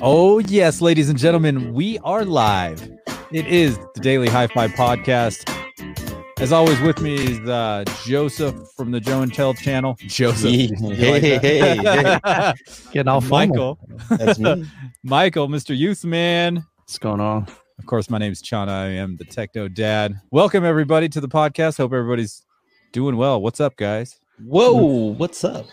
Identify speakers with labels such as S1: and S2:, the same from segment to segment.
S1: Oh, yes, ladies and gentlemen, we are live. It is the Daily Hi Fi Podcast. As always, with me is uh, Joseph from the Joe N Tell channel. Joseph.
S2: Hey,
S1: like
S2: hey, hey,
S1: that?
S3: Getting all.
S1: Michael.
S2: That's me.
S1: Michael, Mr. Youth Man.
S3: What's going on?
S1: Of course, my name is Chana. I am the Techno Dad. Welcome, everybody, to the podcast. Hope everybody's doing well. What's up, guys?
S2: Whoa, what's up?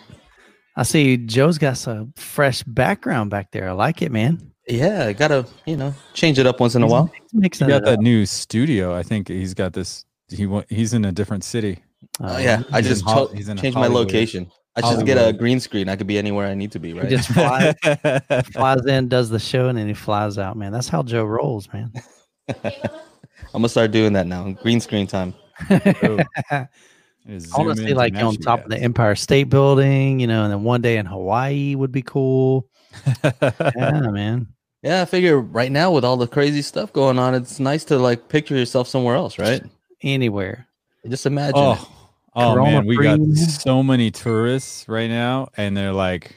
S3: I see Joe's got some fresh background back there. I like it, man.
S2: Yeah, I gotta, you know, change it up once in a while.
S3: He's
S1: He got that
S3: up.
S1: new studio. I think he's got this. He he's in a different city.
S3: Uh,
S2: Oh, yeah, I
S1: he's in
S2: just
S1: Hol-
S2: cho-
S1: he's in
S2: changed my location. I should just get a green screen. I could be anywhere I need to be, Right?
S3: He
S2: right?
S3: just flies, flies in, does the show, and then he flies out, man. That's how Joe rolls, man.
S2: I'm gonna start doing that now. Green screen time.
S3: I want to see like on top of the Empire State Building, you know, and then one day in Hawaii would be cool. Yeah, man.
S2: Yeah, I figure right now with all the crazy stuff going on, it's nice to like picture yourself somewhere else, right?
S3: Anywhere.
S2: Just imagine.
S1: Oh, oh man, we got so many tourists right now, and they're like,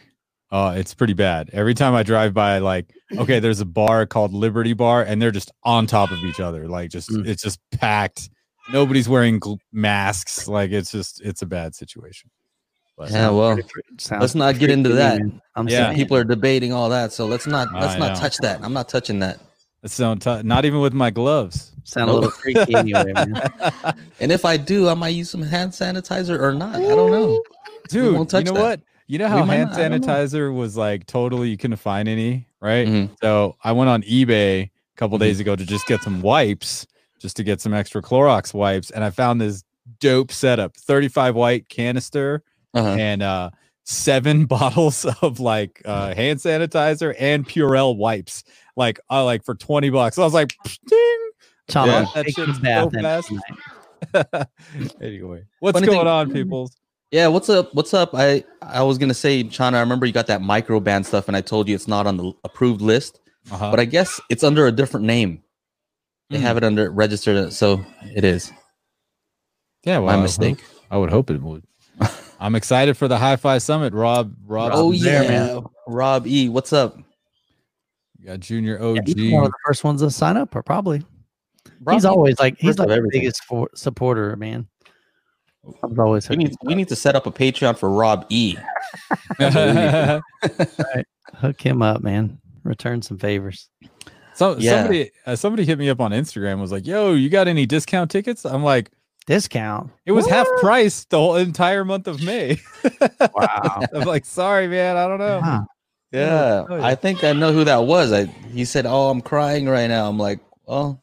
S1: "Oh, it's pretty bad." Every time I drive by, like, okay, there's a bar called Liberty Bar, and they're just on top of each other, like, just
S3: Mm.
S1: it's just packed. Nobody's wearing gl- masks. Like, it's just it's a bad situation. But
S2: Yeah, well, let's not get into that.
S3: I'm
S1: Yeah.
S3: saying.
S2: people are debating all that, so let's not let's
S1: I
S2: not
S1: know.
S2: touch that. I'm not touching that.
S1: it's so t- not even with my gloves.
S3: sound a little freaky anyway, man.
S2: And if I do, I might use some hand sanitizer or not. I don't know.
S1: Dude,
S2: won't
S1: you know
S2: that.
S1: what? You know how hand
S2: not- I don't know.
S1: sanitizer was like totally you couldn't find any, right?
S2: Mhm.
S1: So I went on eBay a couple
S2: Mhm.
S1: days ago to just get some wipes, just to get some extra Clorox wipes, and I found this dope setup: 35 white canister
S2: Uh-huh.
S1: and uh seven bottles of like uh hand sanitizer and Purell wipes, like uh, like for 20 bucks. I was like, ding.
S3: Chana,
S2: Yeah.
S1: That
S3: take
S1: shit's
S3: a
S1: so fast. anyway, what's
S2: Funny
S1: going
S2: thing-
S1: on, peoples?
S2: Yeah, what's up? What's up? I I was gonna say, Chana, I remember you got that Microban stuff, and I told you it's not on the approved list,
S1: Uh-huh.
S2: but I guess it's under a different name. They
S1: Hmm.
S2: have it under registered, so it is.
S1: yeah, well,
S2: My
S1: I
S2: mistake.
S1: hope- I would hope it would. I'm excited for the Hi-Fi Summit, Rob. Rob,
S2: oh
S3: there,
S2: yeah,
S3: man.
S2: Rob E, what's up?
S1: you got Junior
S3: Yeah,
S1: OG.
S3: he's one of the first ones to sign up, or probably.
S2: Rob
S3: he's
S2: E,
S3: always like he's like the
S2: everything.
S3: biggest for, supporter, man. I've always
S2: We
S3: heard
S2: need we need to set up a Patreon for Rob E.
S3: hook him up, man. Return some favors.
S1: So,
S2: Yeah.
S1: somebody uh, somebody hit me up on Instagram was like, "Yo, you got any discount tickets?" I'm like,
S3: Discount.
S1: "It was half price the whole entire month of May."
S3: Wow.
S1: I'm like, "Sorry, man, I don't know."
S3: Wow.
S2: Yeah,
S1: Oh, yeah.
S2: I think I know who that was. I he said, "Oh, I'm crying right now." I'm like, "Well,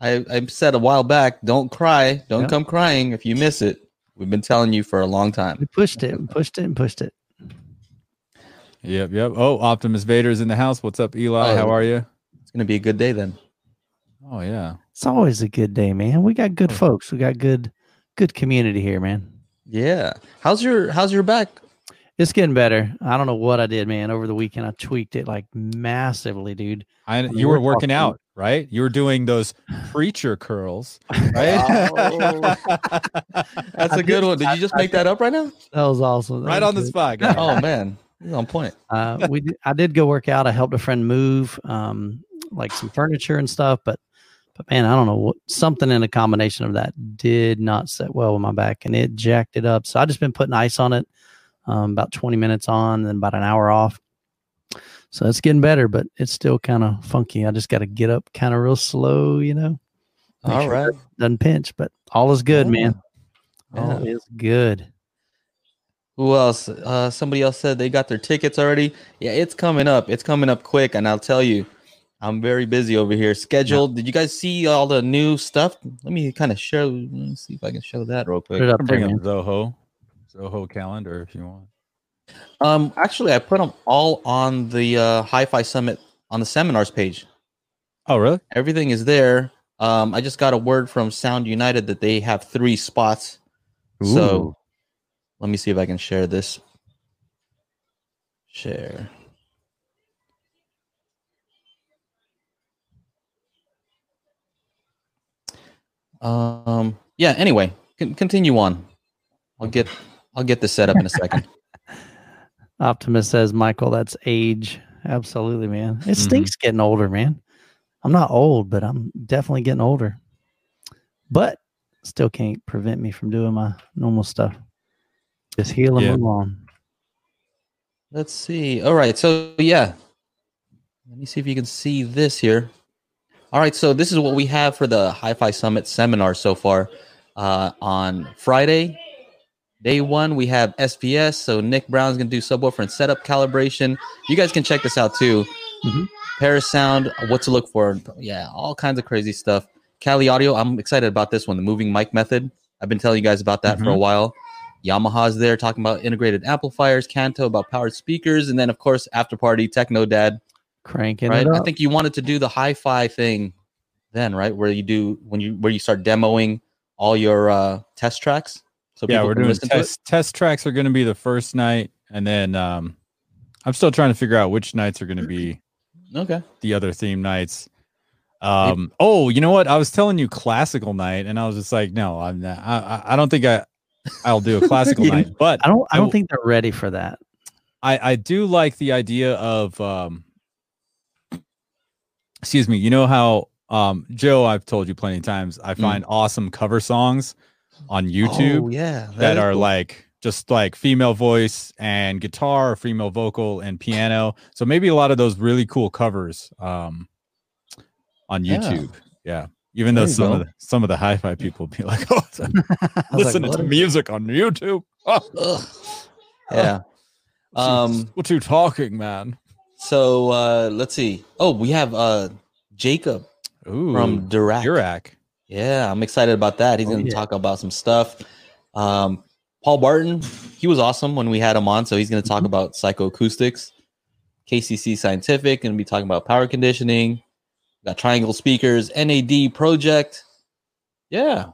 S2: I I said a while back, don't cry, don't
S3: Yep.
S2: come crying if you miss it. We've been telling you for a long time."
S3: We pushed it, and pushed it, and pushed it.
S1: Yep, yep. Oh, Optimus Vader's in the house. What's up, Eli?
S2: Oh.
S1: How are you?
S2: It's gonna be a good day then.
S1: Oh yeah.
S3: It's always a good day, man. We got good folks. We got good, good community here, man.
S2: Yeah. How's your How's your back?
S3: It's getting better. I don't know what I did, man. Over the weekend, I tweaked it like massively, dude.
S1: I you were
S3: we're
S1: working out, right? You were doing those preacher curls, right?
S2: Oh. That's a good one. Did you just make that up right now?
S3: That was awesome. That
S1: right
S3: was
S1: on the spot. guys.
S2: Oh man, he's on point.
S3: uh, we did, I did go work out. I helped a friend move um, like some furniture and stuff, but but man, I don't know what something in a combination of that did not set well with my back, and it jacked it up. So I just been putting ice on it, um, about twenty minutes on, then about an hour off. So it's getting better, but it's still kind of funky. I just got to get up kind of real slow, you know. Make
S2: All
S3: sure
S2: right.
S3: doesn't pinch, but all is good, man.
S2: Yeah.
S3: All is good.
S2: Who else? Uh, somebody else said they got their tickets already. Yeah, it's coming up. It's coming up quick, and I'll tell you, I'm very busy over here. Scheduled. Did you guys see all the new stuff? Let me kind of show. Let me see if I can show that real
S3: Put
S2: quick.
S3: it up
S1: I'm
S3: there,
S1: bringing
S3: man.
S1: Zoho, Zoho calendar if you want.
S2: Um, actually, I put them all on the uh, Hi-Fi Summit on the seminars page.
S1: Oh, really?
S2: Everything is there. Um, I just got a word from Sound United that they have three spots. So let me see if I can share this. Share. Um. Yeah. Anyway, con- continue on. I'll get. I'll get this set up in a second.
S3: Optimus says, Michael, that's age. absolutely, man. It
S1: Mhm.
S3: stinks getting older, man. I'm not old, but I'm definitely getting older. But still can't prevent me from doing my normal stuff. Just heal and
S1: Yeah.
S3: move on.
S2: Let's see. All right. So yeah. Let me see if you can see this here. All right. So this is what we have for the Hi-Fi Summit seminar so far. Uh, on Friday, day one, we have SVS. So Nick Brown's gonna do subwoofer and setup calibration. You guys can check this out too.
S3: Mhm.
S2: Parasound, what to look for. Yeah, all kinds of crazy stuff. Cali Audio, I'm excited about this one, the moving mic method. I've been telling you guys about that for a
S1: Mhm.
S2: while. Yamaha's there talking about integrated amplifiers, Kanto about powered speakers, and then of course after party Techno Dad.
S3: Cranking
S2: Right?
S3: it
S2: I think you wanted to do the hi-fi thing then, right? Where you do when you where you start demoing all your uh test tracks. So
S1: yeah, we're doing
S2: listen to it.
S1: test test tracks are going to be the first night, and then um, I'm still trying to figure out which nights are going to be
S2: Okay.
S1: the other theme nights. Um, oh, you know what? I was telling you classical night, and I was just like, no, I'm not. I, I- I don't think I I'll do a classical night, but
S3: I don't I
S1: I
S3: don't
S1: w-
S3: think they're ready for that.
S1: I I do like the idea of um excuse me, you know how um Joe I've told you plenty of times I
S2: Mm.
S1: find awesome cover songs on YouTube
S2: Oh, yeah.
S1: that
S2: is
S1: are
S2: cool.
S1: like just like female voice and guitar female vocal and piano. So maybe a lot of those really cool covers um on YouTube. Yeah. Even though
S2: There you
S1: some of the some of the hi-fi people be like, oh,
S3: was like,
S1: to music on YouTube. Oh.
S2: Yeah. Um
S1: what you talking, man?
S2: So uh let's see. Oh, we have uh Jacob
S1: Ooh,
S2: from Dirac.
S1: Durac.
S2: Yeah, I'm excited about that. He's
S3: Oh,
S2: going to
S3: yeah.
S2: talk about some stuff. Um, Paul Barton, he was awesome when we had him on. So he's going to talk
S3: Mhm.
S2: about psychoacoustics. KCC Scientific, going to be talking about power conditioning. Got Triangle Speakers, NAD Project. Yeah,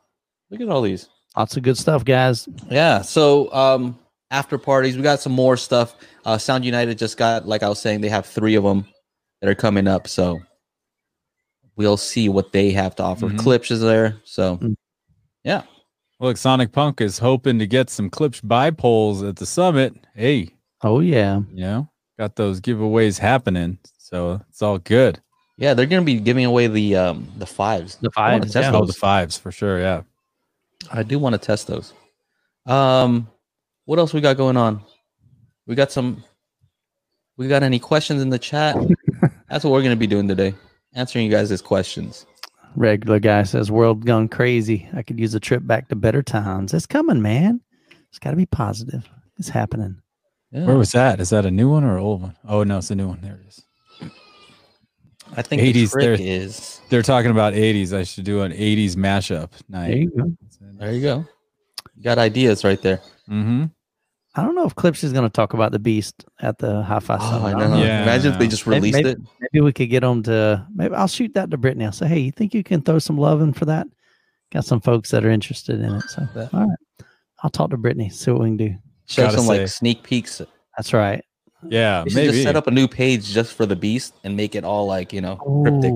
S2: look at all these.
S3: Lots of good stuff, guys.
S2: Yeah. So um, after parties, we got some more stuff. Uh, Sound United just got, like I was saying, they have three of them that are coming up. So we'll see what they have to offer.
S1: Mhm.
S2: Klipsch is there. So
S3: Mm.
S2: yeah.
S1: Look, Sonic Punk is hoping to get some Klipsch bipoles at the summit. Hey,
S3: Oh yeah.
S1: you know, got those giveaways happening. So it's all good.
S2: Yeah, they're gonna be giving away the um the fives.
S3: The fives,
S2: test
S3: yeah.
S1: Oh, the fives for sure. Yeah.
S2: I do want to test those. Um, what else we got going on? We got some. We got any questions in the chat? That's what we're gonna be doing today, answering you guys' questions.
S3: Regular guy says, "World gone crazy. I could use a trip back to better times. It's coming, man. It's got to be positive. It's happening.
S2: Yeah,
S1: Where was that? Is that a new one or an old one? Oh no, it's a new one. There it is.
S2: I think the
S1: 80s
S2: trick
S1: there.
S2: is.
S1: They're talking about 80s. I should do an 80s mashup night.
S3: There you go.
S2: There you go. You got ideas right there.
S1: Mm-hmm.
S3: I don't know if Klipsch is going to talk about the Beast at the Hi-Fi
S2: Oh, I
S3: don't
S2: know.
S3: know.
S1: Yeah.
S2: Imagine if they just released
S3: maybe-
S2: it.
S3: Maybe we could get them to. Maybe I'll shoot that to Brittany. I'll say, "Hey, you think you can throw some love in for that?" Got some folks that are interested in it. So, all right, I'll talk to Brittany. See what we can do.
S2: Show
S1: Gotta
S2: some
S1: say.
S2: like sneak peeks.
S3: That's right.
S1: Yeah,
S2: We
S1: maybe.
S2: just set up a new page just for the beast and make it all like you know cryptic.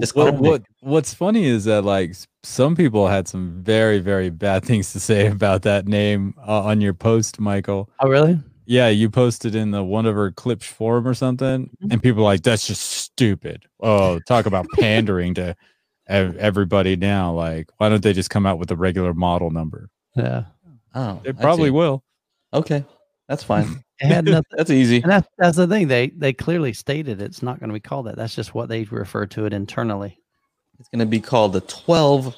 S2: Just
S1: what,
S2: cryptic.
S1: what what's funny is that like some people had some very very bad things to say about that name uh, on your post, Michael.
S3: Oh, really?
S1: Yeah, you posted in the one of our Klipsch forum or something,
S2: Mm-hmm.
S1: and people are like, "That's just stupid." Oh, talk about pandering to ev- everybody now. Like, why don't they just come out with a regular model number?
S3: Yeah.
S2: Oh,
S1: They
S2: I
S1: probably
S2: see.
S1: will.
S2: Okay, that's fine.
S3: It had nothing.
S2: That's easy.
S3: And that's, that's the thing. They they clearly stated it's not going to be called that. That's just what they refer to it internally.
S2: It's going to be called the 12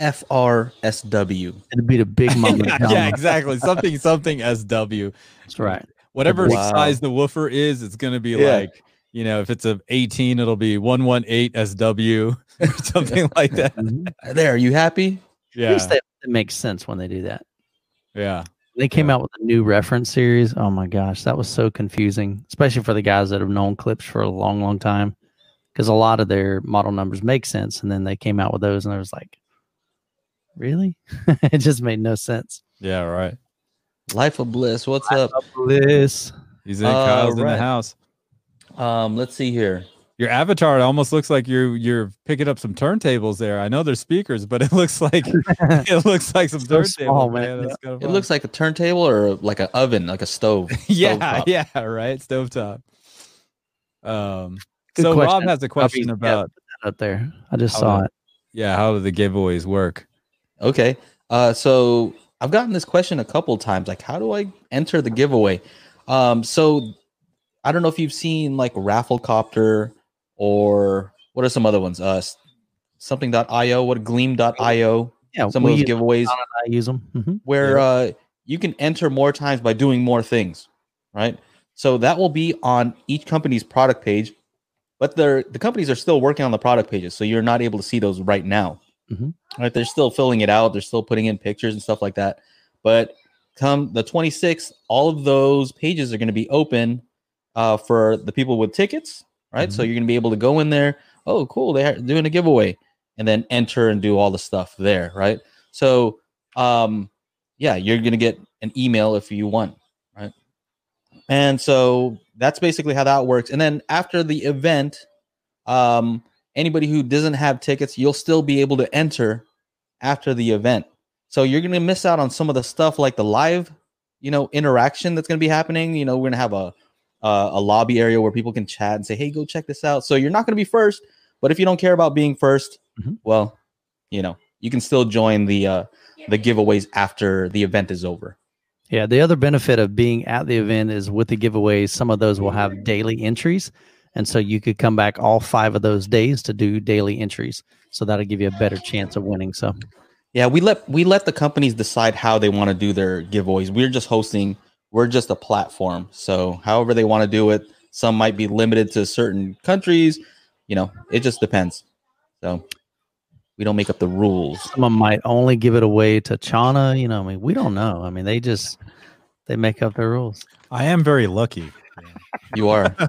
S2: FRSW.
S3: It'd be the big mama.
S1: yeah, yeah, exactly. Something something SW.
S3: That's right.
S1: Whatever
S2: Wow.
S1: size the woofer is, it's gonna be
S2: Yeah.
S1: like you know, if it's a 18, it'll be 118 SW or something like that.
S3: Mhm.
S2: There, are you happy?
S1: Yeah.
S3: At least that, it makes sense when they do that.
S1: yeah.
S3: They came
S1: Yeah.
S3: out with a new reference series. Oh my gosh, that was so confusing, especially for the guys that have known Klipsch for a long, long time. Because a lot of their model numbers make sense, and then they came out with those, and I was like, "Really?" it just made no sense.
S1: Yeah, right.
S2: Life of Bliss. What's up?
S3: Bliss.
S1: He's in
S2: Uh,
S1: Kyle's in the house.
S2: Um, let's see here.
S1: Your avatar it almost looks like you're you're picking up some turntables there. I know they're speakers, but it looks like it looks like some
S3: So
S1: turntables,
S3: small,
S1: man.
S3: man.
S1: That's kinda
S2: It looks like a turntable or like an oven, like a stove.
S1: yeah,
S2: stovetop.
S1: yeah, right. Stovetop. Um,
S3: Good
S1: so Rob has a question
S3: yeah.
S1: about
S3: up there. I just saw
S1: the-
S3: it.
S1: yeah how do the giveaways work.
S2: Okay. Uh, so I've gotten this question a couple times. Like, how do I enter the giveaway? Um, so I don't know if you've seen like Rafflecopter or what are some other ones? Uh, something.io, what Gleam.io,
S3: Yeah,
S2: some of those giveaways
S3: I use them. hmm
S2: where uh, you can enter more times by doing more things, right? So that will be on each company's product page, but they're the companies are still working on the product pages, so you're not able to see those right now.
S3: Mhm.
S2: Right? They're still filling it out. They're still putting in pictures and stuff like that. But come the 26th, all of those pages are going to be open uh, for the people with tickets, right? So you're going to be able to go in there. Oh, cool! They're doing a giveaway, and then enter and do all the stuff there, right? So, um, yeah, you're going to get an email if you won, right? And so that's basically how that works. And then after the event, um, anybody who doesn't have tickets, you'll still be able to enter after the event. So you're going to miss out on some of the stuff like the live, you know, interaction that's going to be happening. You know, we're going to have a uh, a lobby area where people can chat and say, "Hey, go check this out." So you're not going to be first, but if you don't care about being 1st
S3: Mhm.
S2: well, you know, you can still join the uh, the giveaways after the event is over.
S3: Yeah, the other benefit of being at the event is with the giveaways, some of those will have daily entries. And so you could come back all five of those days to do daily entries. So that'll give you a better chance of winning. So
S2: Yeah, we let we let the companies decide how they want to do their giveaways. We're just hosting. We're just a platform. So however they want to do it, some might be limited to certain countries. You know, it just depends. So we don't make up the rules.
S3: someone might only give it away to Chana. You know, I mean, we don't know. I mean, they just they make up their rules.
S1: I am very lucky.
S2: You are.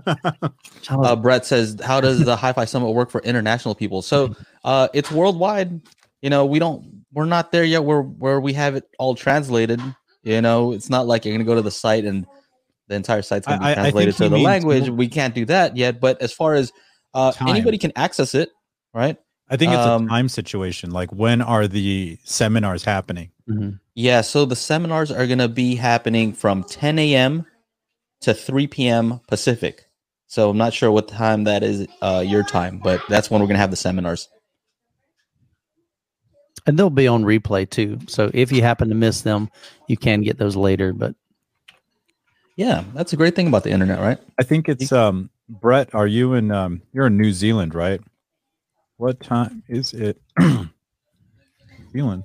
S2: Uh, Brett says, "How does the Hi-Fi Summit work for international people?" So uh, it's worldwide. You know, we don't. We're not there yet. Where where we have it all translated. You know, it's not like you're gonna go to the site and the entire site's gonna be
S1: I- I- I think
S2: translated to the language.
S1: more-
S2: We can't do that yet. But as far as uh, anybody can access it, right?
S1: I think it's
S2: Um,
S1: a time situation. Like when are the seminars happening?
S3: Mhm.
S2: Yeah. So the seminars are gonna be happening from 10 a.m. to 3 p.m. Pacific. So I'm not sure what time that is uh, your time, but that's when we're gonna have the seminars.
S3: And they'll be on replay too. So if you happen to miss them, you can get those later. But
S2: Yeah, that's a great thing about the internet, right?
S1: I think it's um Brett, are you in um you're in New Zealand, right? What time is it? New Zealand.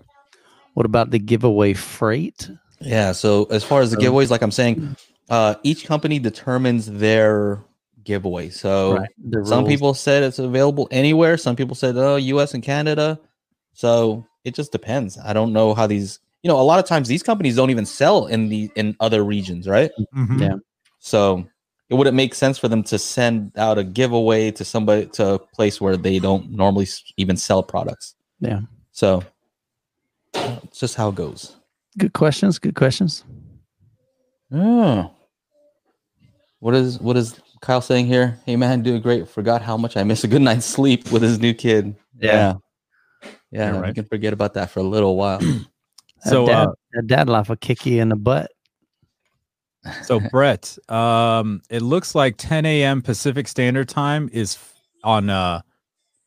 S3: what about the giveaway freight?
S2: Yeah. So as far as the giveaways, like I'm saying, uh, each company determines their giveaway. So
S3: The
S2: some people said it's available anywhere. Some people said, oh, U.S. and Canada. So it just depends. I don't know how these. You know, a lot of times these companies don't even sell in the in other regions, right?
S1: Mhm.
S3: Yeah.
S2: So it wouldn't make sense for them to send out a giveaway to somebody to a place where they don't normally even sell products.
S3: Yeah.
S2: So it's just how it goes.
S3: Good questions. Good questions.
S2: Oh. What is what is Kyle saying here? Hey man, doing great. Forgot how much I miss a good night's sleep with his new kid.
S3: Yeah.
S2: Yeah. Yeah,
S1: Yeah,
S2: you can forget about that for a little while.
S1: So
S3: that dad,
S1: uh,
S3: that dad life will kick you in the butt.
S1: so Brett, um it looks like 10 a.m. Pacific Standard Time is on uh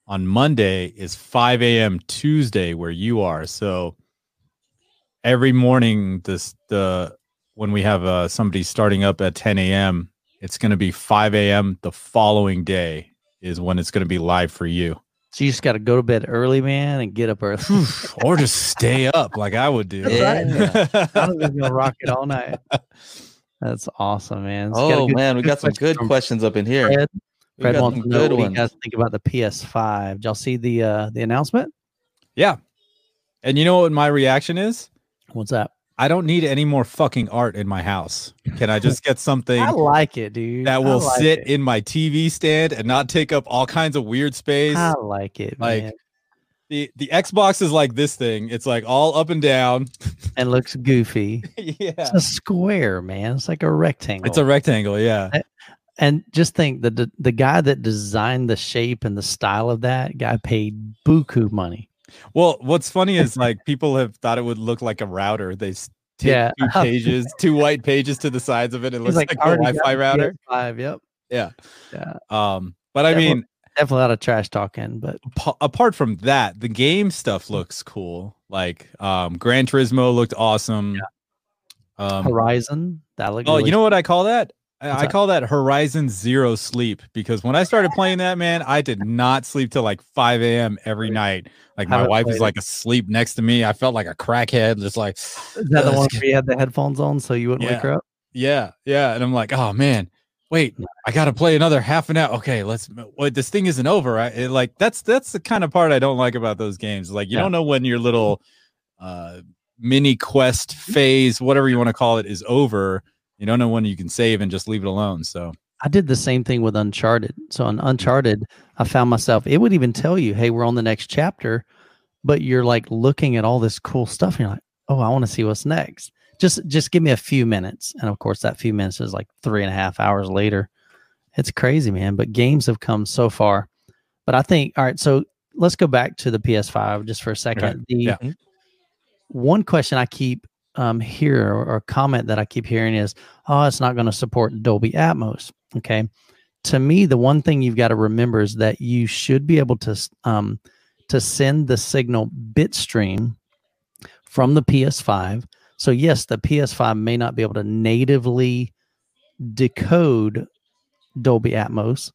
S1: on Monday is 5 a.m. Tuesday where you are. So every morning this the when we have uh somebody starting up at 10 a.m. it's gonna be 5 a.m. the following day is when it's gonna be live for you.
S3: So you just got to go to bed early, man, and get up early.
S1: or just stay up like I would do.
S2: Yeah.
S3: I'm just gonna rock it all night. That's awesome, man. It's got a
S2: oh
S3: good-
S2: man, we got some good questions up in here.
S3: Fred.
S2: We
S3: Fred
S2: got
S3: wants
S2: some
S3: to know
S2: good
S3: what you
S2: ones.
S3: guys think about the PS5. Did y'all see the uh the announcement?
S1: Yeah. And you know what my reaction is?
S3: What's that?
S1: I don't need any more fucking art in my house. Can I just get something
S3: I like it, dude.
S1: that will
S3: like
S1: sit
S3: it.
S1: in my TV stand and not take up all kinds of weird space?
S3: I like it,
S1: Like,
S3: man.
S1: The the Xbox is like this thing. It's like all up and down.
S3: And looks goofy.
S1: yeah.
S3: It's a square, man. It's like a rectangle.
S1: It's a rectangle, yeah.
S3: and just think the, the guy that designed the shape and the style of that guy paid buku money.
S1: Well, what's funny is like people have thought it would look like a router. They take
S3: Yeah.
S1: two pages, two white pages to the sides of it. It looks like, a
S3: already
S1: Wi-Fi router.
S3: PS5, yep.
S1: yeah.
S3: Yeah.
S1: Um, but I
S3: Definitely.
S1: mean,
S3: Definitely a lot of trash talking, but
S1: pa- apart from that, the game stuff looks cool. Like um Gran Turismo looked awesome. Um
S3: Horizon that looked.
S1: oh,
S3: really
S1: you know what I call that? I, I call that Horizon Zero Sleep because when I started playing that, man, I did not sleep till like 5 a.m. every night. Like my wife
S3: it.
S1: like asleep next to me. I felt like a crackhead, just like
S3: Is that the one where you had the headphones on so you wouldn't wake
S1: Yeah.
S3: her up?
S1: Yeah, yeah. And I'm like, oh man, wait, I gotta play another half an hour. Okay, let's wait, this thing isn't over. Right? It, like that's that's the kind of part I don't like about those games. Like you
S3: Yeah.
S1: don't know when your little uh mini quest phase, whatever you want to call it, is over. You don't know when you can save and just leave it alone. So
S3: I did the same thing with Uncharted. So on Uncharted, I found myself, it would even tell you, hey, we're on the next chapter, but you're like looking at all this cool stuff and you're like, oh, I want to see what's next. Just just give me a few minutes. And of course, that few minutes is like three and a half hours later. It's crazy, man. But games have come so far. But I think, all right, so let's go back to the PS5 just for a second. The
S1: Yeah. Mm-hmm.
S3: one question I keep um, here or, or comment that I keep hearing is, oh, it's not going to support Dolby Atmos. Okay. To me, the one thing you've got to remember is that you should be able to um, to send the signal bitstream from the PS5. So yes, the PS5 may not be able to natively decode Dolby Atmos,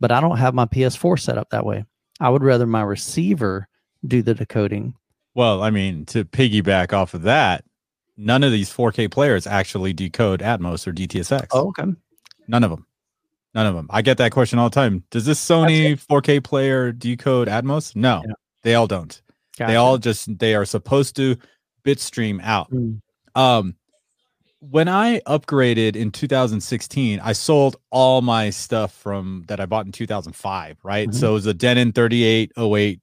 S3: but I don't have my PS4 set up that way. I would rather my receiver do the decoding.
S1: well, I mean, to piggyback off of that, none of these 4K players actually decode Atmos or DTSX.
S3: Oh, okay.
S1: None of them. None of them. I get that question all the time. Does this Sony 4K player decode Atmos? No,
S3: Yeah.
S1: they all don't. They all just they are supposed to bitstream out.
S3: Mm.
S1: Um, when I upgraded in 2016, I sold all my stuff from that I bought in 2005. Right,
S3: Mhm.
S1: so it was a Denon 3808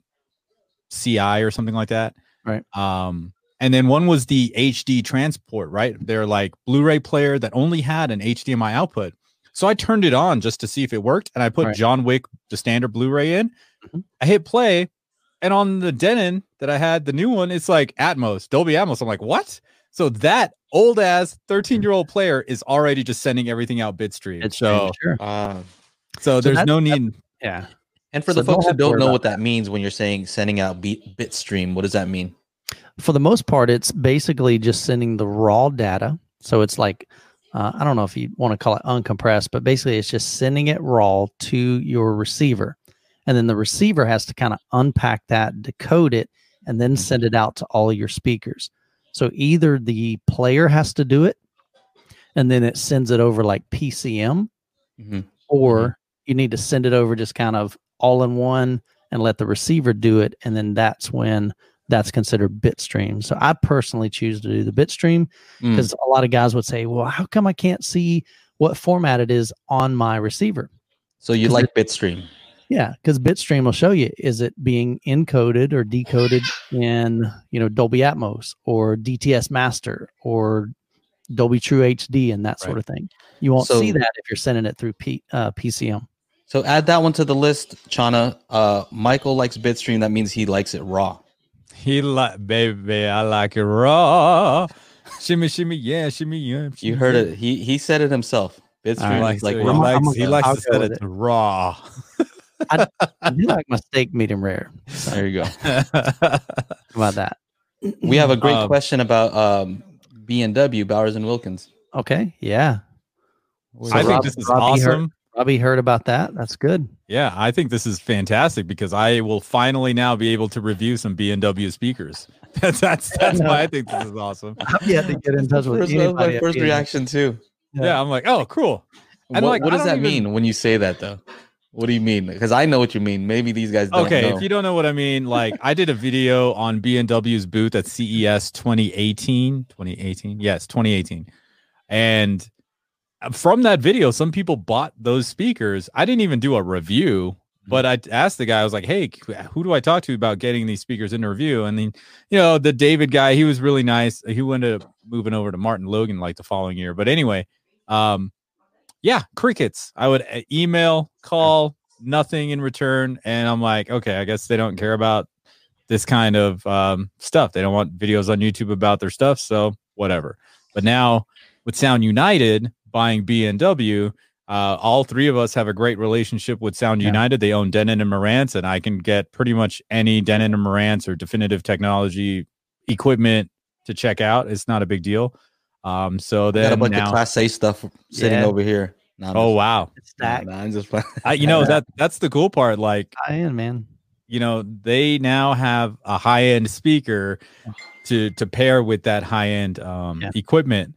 S1: CI or something like that.
S3: Right.
S1: Um, and then one was the HD transport. Right, they're like Blu-ray player that only had an HDMI output. So I turned it on just to see if it worked, and I put
S3: Right.
S1: John Wick, the standard Blu-ray in.
S3: Mhm.
S1: I hit play, and on the Denon that I had, the new one, it's like Atmos, Dolby Atmos. I'm like, what? So that old ass 13 year old player is already just sending everything out bitstream.
S3: It's
S1: so
S3: sure.
S2: Ah.
S1: so there's
S3: that-
S1: no need.
S3: Yeah.
S2: And for
S3: So
S2: the folks who don't know what that means when you're saying sending out beat bitstream, what does that mean?
S3: For the most part, it's basically just sending the raw data. So it's like, uh, I don't know if you want to call it uncompressed, but basically it's just sending it raw to your receiver. And then the receiver has to kind of unpack that, decode it, and then send it out to all of your speakers. So either the player has to do it, and then it sends it over like PCM,
S2: Mhm.
S3: or you need to send it over just kind of all in one and let the receiver do it and then that's when that's considered bitstream so i personally choose to do the bitstream
S2: Mm.
S3: because a lot of guys would say well how come i can't see what format it is on my receiver
S2: So you like bitstream?
S3: yeah because bitstream will show you is it being encoded or decoded in you know dolby atmos or dts master or dolby true hd and that sort
S1: Right.
S3: of thing you won't see that if you're sending it through P, uh, pcm
S2: So add that one to the list, Chana. Uh, Michael likes bitstream. That means he likes it raw.
S1: He like baby, I like it raw. Shimmy, shimmy, yeah, shimmy, yeah.
S2: You heard
S1: yeah.
S2: it. He he said it himself.
S1: He
S2: Bitstream
S1: likes,
S2: is like
S1: to-
S2: raw.
S1: he likes, he
S3: gonna-
S1: likes
S3: I'll
S1: to set it
S3: it.
S1: raw.
S3: I do like my steak medium rare.
S2: There you go.
S3: How about that?
S2: We have a great
S1: Um,
S2: question about um, B and W Bowers and Wilkins.
S3: Okay, yeah.
S1: I think this is
S3: Robbie heard-
S1: awesome.
S3: Robbie heard about that. That's good.
S1: Yeah, I think this is fantastic because I will finally now be able to review some B and W speakers. That's that's that's why I think this is awesome.
S3: I've yet to get in touch with
S2: First, that was
S3: anybody.
S2: my first reaction too.
S1: Yeah, I'm like, oh, cool. And
S2: what
S1: like,
S2: what does that
S1: even-
S2: mean when you say that though? What do you mean? Because I know what you mean. Maybe these guys don't
S1: Okay,
S2: know.
S1: if you don't know what I mean, like I did a video on B&W's booth at CES 2018, 2018. Yes, 2018. And from that video, some people bought those speakers. I didn't even do a review, but I asked the guy, I was like, "Hey, who do I talk to about getting these speakers into review?" And then, you know, the David guy, he was really nice. He ended up moving over to Martin Logan like the following year. But anyway, um yeah, crickets. I would uh, email, call, nothing in return. And I'm like, okay, I guess they don't care about this kind of um, stuff. They don't want videos on YouTube about their stuff. So whatever. But now with Sound United buying B&W, Uh, all three of us have a great relationship with Sound
S3: Yeah.
S1: United. They own Denon and Marantz, and I can get pretty much any Denon and Marantz or Definitive Technology equipment to check out. It's not a big deal. Um, so they
S2: Got a bunch
S1: now,
S2: of Class A stuff sitting
S3: Yeah.
S2: over here. No,
S1: oh
S2: just-
S1: wow,
S3: It's stacked.
S2: Nah, I'm just.
S1: I, you know that that's the cool part. Like
S3: I am, man.
S1: you know they now have a high end speaker to to pair with that high end um,
S3: Yeah.
S1: equipment.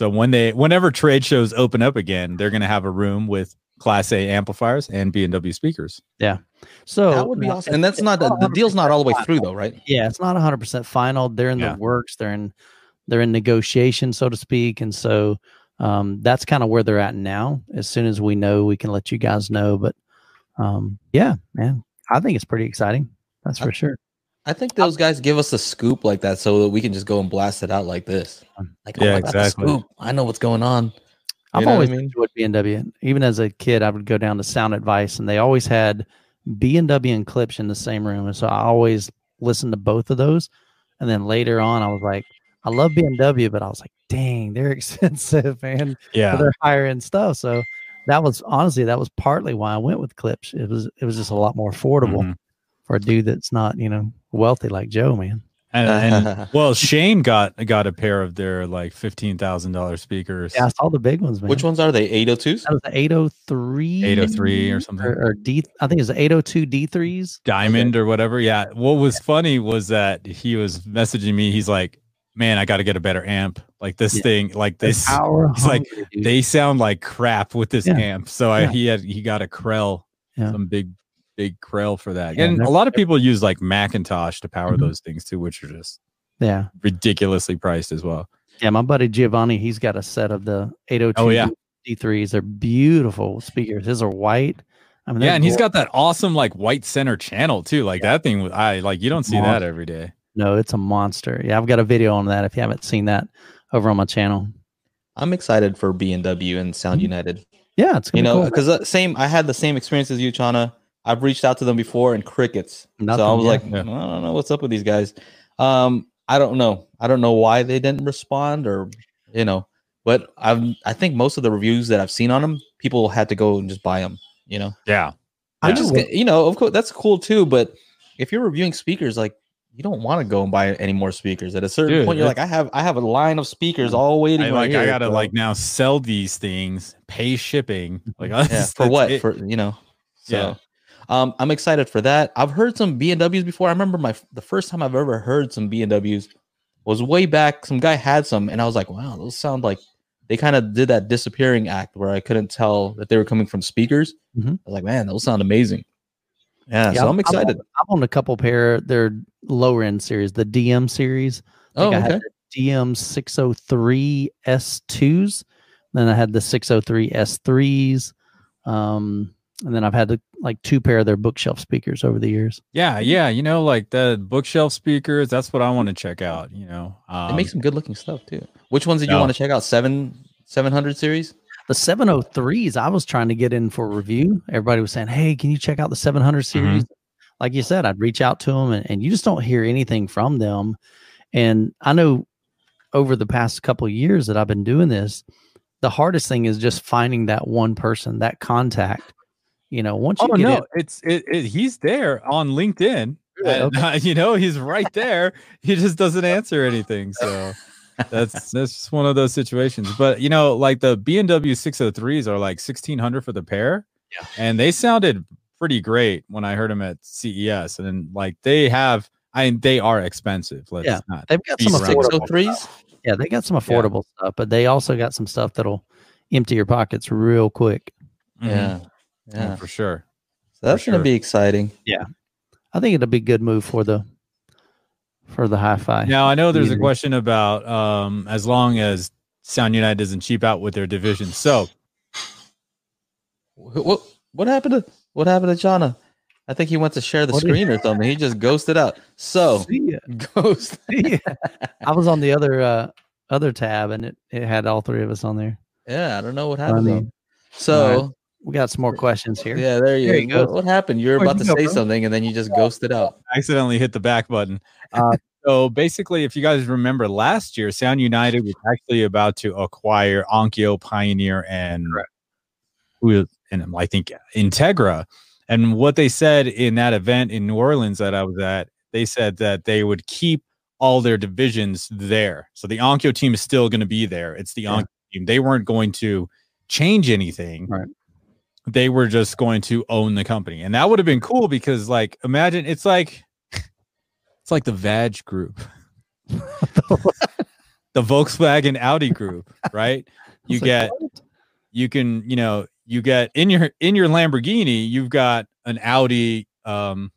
S1: So when they whenever trade shows open up again, they're going to have a room with Class A amplifiers and B and W speakers. Yeah.
S3: So
S2: that would be
S3: uh,
S2: awesome. And that's not the, the deal's not all the way through though, right?
S3: Yeah, it's not 100% final. They're in
S1: Yeah.
S3: the works. They're in they're in negotiation, so to speak, and so um, that's kind of where they're at now. As soon as we know, we can let you guys know. But um, yeah, man, I think it's pretty exciting. That's for
S2: I-
S3: sure.
S2: I think those guys give us a scoop like that so that we can just go and blast it out like this. Like,
S1: Yeah,
S2: oh, I got the
S1: exactly.
S2: scoop. I know what's going on.
S3: I've
S2: You know what I
S3: always
S2: mean?
S3: enjoyed B&W. Even as a kid, I would go down to Sound Advice, and they always had B&W and Klipsch in the same room, and so I always listened to both of those. And then later on, I was like, I love B&W, but I was like, dang, they're expensive, man.
S1: Yeah,
S3: they're higher end stuff. So that was honestly that was partly why I went with Klipsch. It was it was just a lot more affordable
S1: Mhm.
S3: For a dude that's not you know wealthy like Joe, man.
S1: and, and well, Shane got got a pair of their like fifteen thousand dollars speakers,
S3: Yeah, I saw the big ones, man.
S2: Which ones are they? 802s?
S3: That was the 803,
S1: eight oh hundred oh three or something.
S3: or, or D. I think it was 802 D3s.
S1: diamond or whatever. Yeah. What was funny was that he was messaging me. He's like, "Man, I got to get a better amp. Like this
S3: Yeah.
S1: thing, like this.
S3: Power
S1: he's like,
S3: dude.
S1: They sound like crap with this
S3: Yeah.
S1: amp." So I he had he got a Krell,
S3: Yeah.
S1: some big big Krell for that.
S3: Yeah,
S1: and a lot of people use like McIntosh to power
S3: Mhm.
S1: those things too, which are just
S3: yeah,
S1: ridiculously priced as well.
S3: yeah. My buddy Giovanni, he's got a set of the 802
S1: Oh, yeah.
S3: D3s. They're beautiful speakers. His are white. I mean,
S1: Yeah,
S3: they're
S1: and he's
S3: glo-
S1: got that awesome like white center channel too. Like that thing, was- I like you don't see that every day.
S3: no, it's a monster. Yeah, I've got a video on that. If you haven't seen that over on my channel,
S2: I'm excited for B and W and Sound
S3: Mhm.
S2: United.
S3: yeah, it's
S2: You
S3: gonna
S2: know,
S3: be cool.
S2: because uh, same, I had the same experience as you, Chana. I've reached out to them before and crickets. so I was
S3: yeah.
S2: like,
S1: Yeah.
S2: I don't know what's up with these guys. Um, I don't know. I don't know why they didn't respond or you know, but I've I think most of the reviews that I've seen on them, people had to go and just buy them. You know,
S1: Yeah,
S3: I
S2: just
S3: know
S2: you know, of course that's cool too. But if you're reviewing speakers, like you don't want to go and buy any more speakers. At a certain
S1: Dude,
S2: point, you're like, I have I have a line of speakers all waiting.
S1: I
S2: right
S1: I gotta
S2: so-
S1: like now sell these things, pay shipping. Like
S2: yeah, for what?
S1: it.
S2: For you know, so
S1: Yeah.
S2: Um, I'm excited for that. I've heard some B and Ws before. I remember my the first time I've ever heard some B and Ws was way back. Some guy had some, and I was like, wow, those sound like they kind of did that disappearing act where I couldn't tell that they were coming from speakers.
S3: Mhm.
S2: I was like, man, those sound amazing. Yeah,
S3: Yeah,
S2: so I'm excited.
S3: on, I'm on a couple pair. They're lower end series, the DM series. I
S2: oh, okay.
S3: had the DM 603 S2s. Then I had the 603 S3s. Um, and then I've had the, like two pair of their bookshelf speakers over the years.
S1: Yeah, yeah, you know, like the bookshelf speakers. That's what I want to check out. You know, um,
S2: They make some good looking stuff too. Which ones did you want to check out? Seven seven hundred series.
S3: The 703s, I was trying to get in for review. Everybody was saying, Hey, can you check out the 700 series? Like you said, I'd reach out to them and, and you just don't hear anything from them. And I know over the past couple of years that I've been doing this, the hardest thing is just finding that one person, that contact. You know, once you
S1: Oh
S3: get
S1: no,
S3: it,
S1: it's it, it. He's there on LinkedIn.
S3: Really?
S1: and, uh, you know, he's right there. He just doesn't answer anything. So that's that's just one of those situations. But you know, like the B and W 603s are like sixteen hundred for the pair.
S3: Yeah.
S1: and they sounded pretty great when I heard them at CES. And then like they have, I mean, they are expensive. Let's
S3: Yeah.
S1: not.
S3: they've got some
S1: around.
S3: affordable.
S2: 603s.
S3: Yeah, they got some affordable stuff, but they also got some stuff that'll empty your pockets real quick.
S1: Mhm.
S2: Yeah.
S1: Oh,
S2: Yeah.
S1: for sure.
S2: So that's
S1: for
S2: gonna
S1: sure.
S2: be exciting.
S3: Yeah, I think it'll be a good move for the for the hi-fi.
S1: Now I know there's a question about um as long as Sound United doesn't cheap out with their division. So
S2: What what happened to what happened to Jana? I think he went to share the
S3: What
S2: screen or something. He just ghosted out. So
S3: See ya.
S2: ghost.
S3: I was on the other uh other tab and it, it had all three of us on there.
S2: Yeah, I don't know what happened. to
S3: Funny.
S2: him. So
S3: We got some more questions here.
S2: yeah, there you,
S3: There you
S2: go.
S3: go.
S2: What happened? You're
S3: Where'd
S2: about to
S3: go,
S2: say
S3: bro?
S2: something and then you just ghosted out.
S1: accidentally hit the back button. Uh, so basically, if you guys remember last year, Sound United was actually about to acquire Onkyo, Pioneer, and who and I think Integra. And what they said in that event in New Orleans that I was at, they said that they would keep all their divisions there. So the Onkyo team is still going to be there. It's the
S3: Yeah.
S1: Onkyo team. They weren't going to change anything.
S3: Right.
S1: They were just going to own the company. And that would have been cool because like imagine it's like it's like the Vag group. the Volkswagen Audi group, right? You
S3: like,
S1: get
S3: what?
S1: you can you know you get in your in your lamborghini you've got an audi um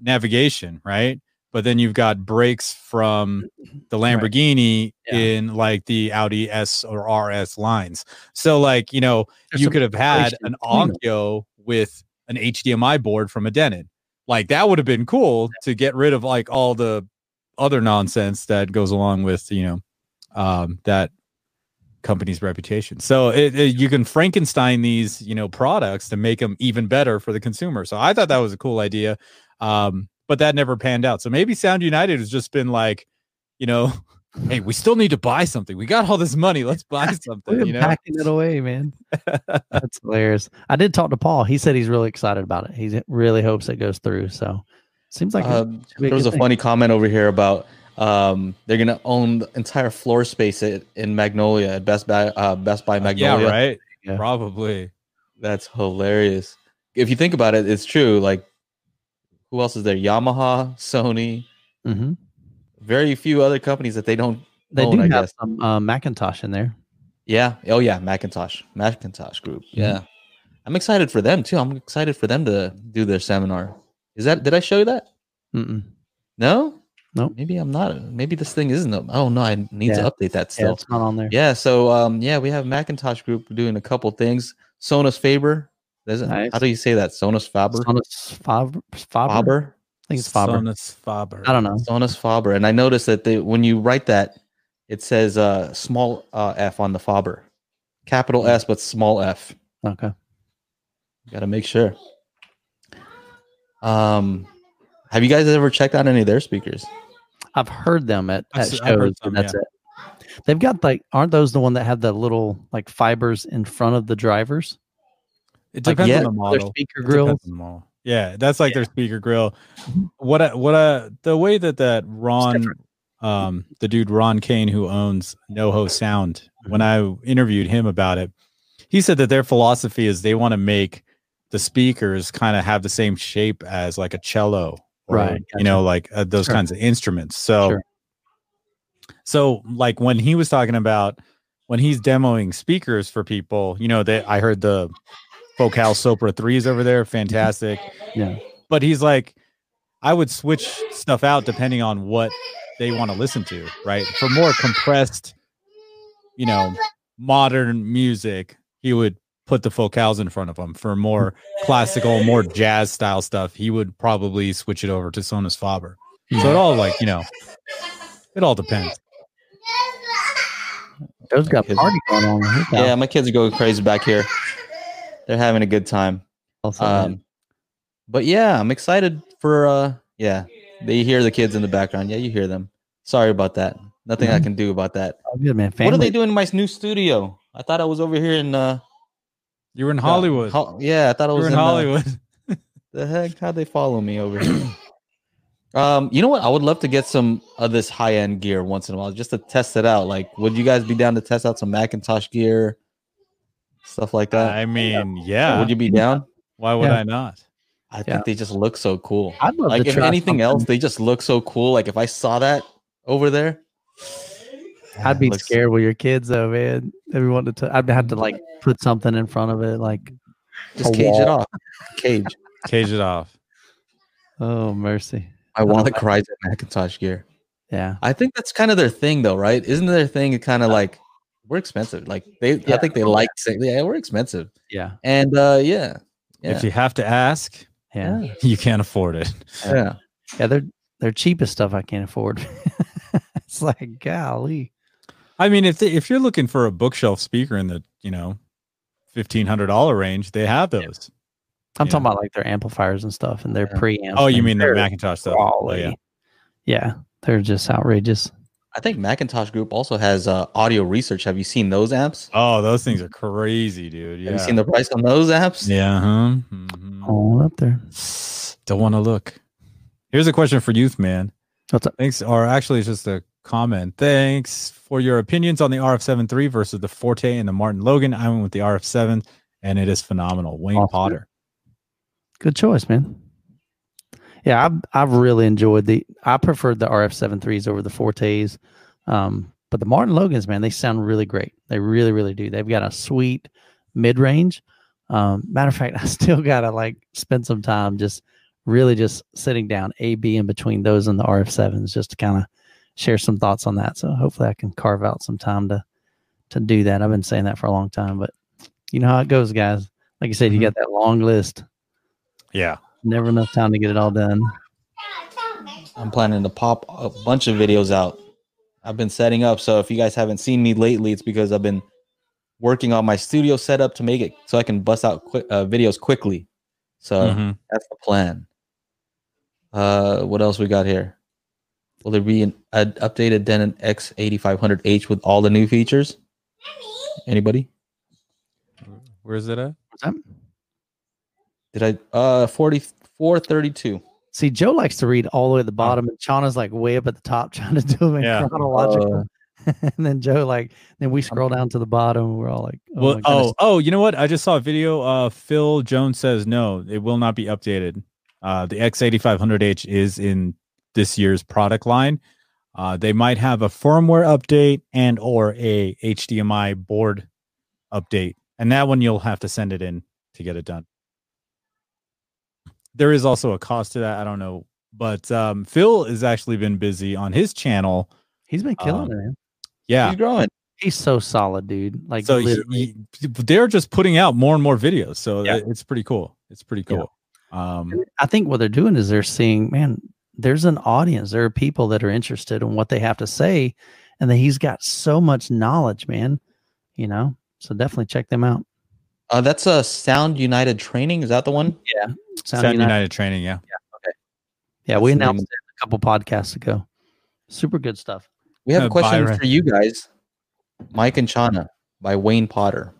S1: navigation right but then you've got brakes from the
S3: Right.
S1: lamborghini
S3: Yeah.
S1: in like the audi s or rs lines so like you know
S3: There's
S1: you could have had an onkyo with an hdmi board from a denon like that would have been cool to get rid of like all the other nonsense that goes along with you know um that company's reputation. So it, it- you can Frankenstein these, you know, products to make them even better for the consumer. So I thought that was a cool idea. Um, but that never panned out. So maybe Sound United has just been like, you know, hey, we still need to buy something. We got all this money. Let's buy something, you know?
S3: packing it away, man. That's hilarious. I did talk to Paul. He said he's really excited about it. He really hopes it goes through. So seems like a- a
S2: there was a
S3: thing.
S2: funny comment over here about um, they're gonna own the entire floor space at, in Magnolia at Best Buy. Uh, Best Buy Magnolia.
S1: Yeah, right.
S3: Yeah.
S1: Probably.
S2: That's hilarious. If you think about it, it's true. Like, who else is there? Yamaha, Sony,
S3: Mhm.
S2: very few other companies that they don't.
S3: they
S2: own,
S3: do
S2: I
S3: have
S2: guess.
S3: some uh, McIntosh in there.
S2: Yeah. Oh yeah, McIntosh, McIntosh Group.
S3: Mm-hmm.
S2: Yeah. I'm excited for them too. I'm excited for them to do their seminar. Is that? Did I show you that?
S3: Mm-mm.
S2: No.
S3: Nope.
S2: Maybe I'm not. Maybe this thing isn't. up- Oh no, I need
S3: Yeah.
S2: to update that
S3: Yeah,
S2: still.
S3: it's not on there.
S2: Yeah, so um, yeah, we have McIntosh Group doing a couple things. Sonus Faber, does it?
S3: Nice.
S2: How do you say that? Sonus Faber,
S3: Sonus Faber. Faber?
S2: Faber,
S3: I think it's Faber.
S1: Sonus Faber.
S3: I don't know.
S2: Sonus Faber. And I noticed that they, when you write that, it says uh, small uh, f on the Faber, capital S but small f.
S3: Okay.
S2: Got to make sure. Um, have you guys ever checked out any of their speakers?
S3: I've heard them at,
S1: I've
S3: at
S1: I've heard
S3: shows,
S1: some,
S3: but that's it. They've got like, aren't those the one that have the little like fibers in front of the drivers?
S1: It
S3: Like,
S1: depends
S2: yeah,
S1: on the
S3: Their
S1: model.
S3: speaker
S1: It
S3: grills.
S1: depends on the model. Yeah, that's like their speaker grill. What I, what I, the way that that Ron, um, the dude Ron Kane who owns NoHo Sound, when I interviewed him about it, he said that their philosophy is they want to make the speakers kind of have the same shape as like a cello, or,
S3: Right,
S1: You know, like uh, those
S3: Sure.
S1: kinds of instruments. So,
S3: Sure.
S1: so like when he was talking about when he's demoing speakers for people, you know, that I heard the Focal Sopra threes over there, fantastic.
S3: Yeah.
S1: But he's like, I would switch stuff out depending on what they want to listen to, right? For more compressed, you know, modern music, he would put the focals in front of them. For more classical, more jazz style stuff, he would probably switch it over to Sonus Faber. So it all like, you know, it all depends.
S3: Those got party going on.
S2: Yeah, my kids are going crazy back here. They're having a good time.
S3: Also.
S2: Um, but yeah, I'm excited for. uh Yeah, they hear the kids in the background. Yeah, you hear them. Sorry about that. Nothing I
S3: Mhm.
S2: can do about that.
S3: Oh, good man.
S2: What are they doing in my new studio? I thought I was over here in. uh
S1: You were in Hollywood.
S2: Ho- yeah, I thought I was
S1: were in
S2: in uh,
S1: Hollywood.
S2: the heck? How'd they follow me over here? um, you know what? I would love to get some of this high end gear once in a while just to test it out. Like, would you guys be down to test out some McIntosh gear, stuff like that?
S1: I mean, yeah.
S2: would you be down?
S1: Why would
S3: Yeah.
S1: I not?
S2: I
S3: Yeah.
S2: think they just look so cool.
S3: I'd love
S2: like
S3: to
S2: if
S3: try
S2: anything else, they just look so cool. Like if I saw that over there,
S3: I'd be
S2: looks-
S3: scared with your kids though, man. Everyone to, t- I'd have to like put something in front of it, like,
S2: Just
S3: a
S2: cage it off. Cage.
S1: Cage it off.
S3: oh mercy.
S2: I want to cry at McIntosh gear.
S3: Yeah.
S2: I think that's kind of their thing, though, right? Isn't their thing kind of like we're expensive? Like they, I think they like saying, yeah, we're expensive,
S3: Yeah.
S2: and uh yeah, yeah,
S1: If you have to ask,
S3: Yeah.
S2: yeah,
S1: you can't afford it.
S2: yeah.
S3: Yeah. They're they're cheapest stuff I can't afford. it's like golly.
S1: I mean, if they, if you're looking for a bookshelf speaker in the you know fifteen hundred dollar range, they have those.
S3: I'm
S1: Yeah.
S3: talking about like their amplifiers and stuff and their
S2: Yeah.
S3: preamps.
S1: Oh, you mean
S3: their
S1: McIntosh stuff? Oh, yeah.
S3: yeah. They're just outrageous.
S2: I think McIntosh Group also has uh, audio research. Have you seen those apps?
S1: Oh, those things are crazy, dude. Yeah.
S2: Have you seen the price on those apps?
S1: Yeah. Huh? Mhm.
S3: All up there.
S1: Don't want to look. Here's a question for youth, man.
S3: What's up?
S1: Thanks, or actually, it's just a comment. Thanks for your opinions on the RF7 III versus the Forte and the Martin Logan. I went with the RF7, and it is phenomenal. Wayne
S3: Awesome.
S1: Potter.
S3: Good choice, man. Yeah, I've I've really enjoyed the. I preferred the RF seven threes over the Fortes, um, but the Martin Logans, man, they sound really great. They really, really do. They've got a sweet mid range. Um, matter of fact, I still gotta like spend some time just really just sitting down A B in between those and the RF sevens just to kind of share some thoughts on that. So hopefully I can carve out some time to to do that. I've been saying that for a long time, but you know how it goes, guys. Like you said, you
S1: Mhm.
S3: got that long list.
S1: Yeah.
S3: Never enough time to get it all done.
S2: I'm planning to pop a bunch of videos out. I've been setting up, so if you guys haven't seen me lately, it's because I've been working on my studio setup to make it so I can bust out quick uh, videos quickly. So
S1: Mhm.
S2: that's the plan. Uh, what else we got here? Will there be an, an updated Denon X8500H with all the new features? Anybody?
S1: Where is it at?
S3: What's that?
S2: Did I? Uh, 4432.
S3: See, Joe likes to read all the way at the bottom, and Chana's like way up at the top trying to do them in
S1: Yeah.
S3: chronological. and then Joe like, then we scroll down to the bottom. And we're all like, oh,
S1: well, oh, oh, you know what? I just saw a video. Uh, Phil Jones says no, it will not be updated. Uh, the X8500H is in this year's product line. Uh, they might have a firmware update and or a HDMI board update, and that one you'll have to send it in to get it done. There is also a cost to that. I don't know, but um, Phil has actually been busy on his channel.
S3: he's been killing
S1: um,
S3: it, man.
S1: Yeah,
S2: He's growing.
S3: He's so solid, dude. Like,
S1: so he, he- they're just putting out more and more videos so
S2: Yeah.
S1: it- it's pretty cool it's pretty
S3: Yeah.
S1: cool um
S3: I think what they're doing is they're seeing, man, there's an audience. There are people that are interested in what they have to say, and that he's got so much knowledge, man. You know, so definitely check them out.
S2: Uh, that's a Sound United training. Is that the one?
S3: Sound
S1: Sound
S3: United.
S1: United training yeah
S3: Yeah, Okay.
S2: Yeah, we That's
S3: announced it a couple podcasts ago. Super good stuff.
S2: We have
S1: Uh,
S2: a question
S1: Byron.
S2: for you guys. Mike and Chana by Wayne Potter.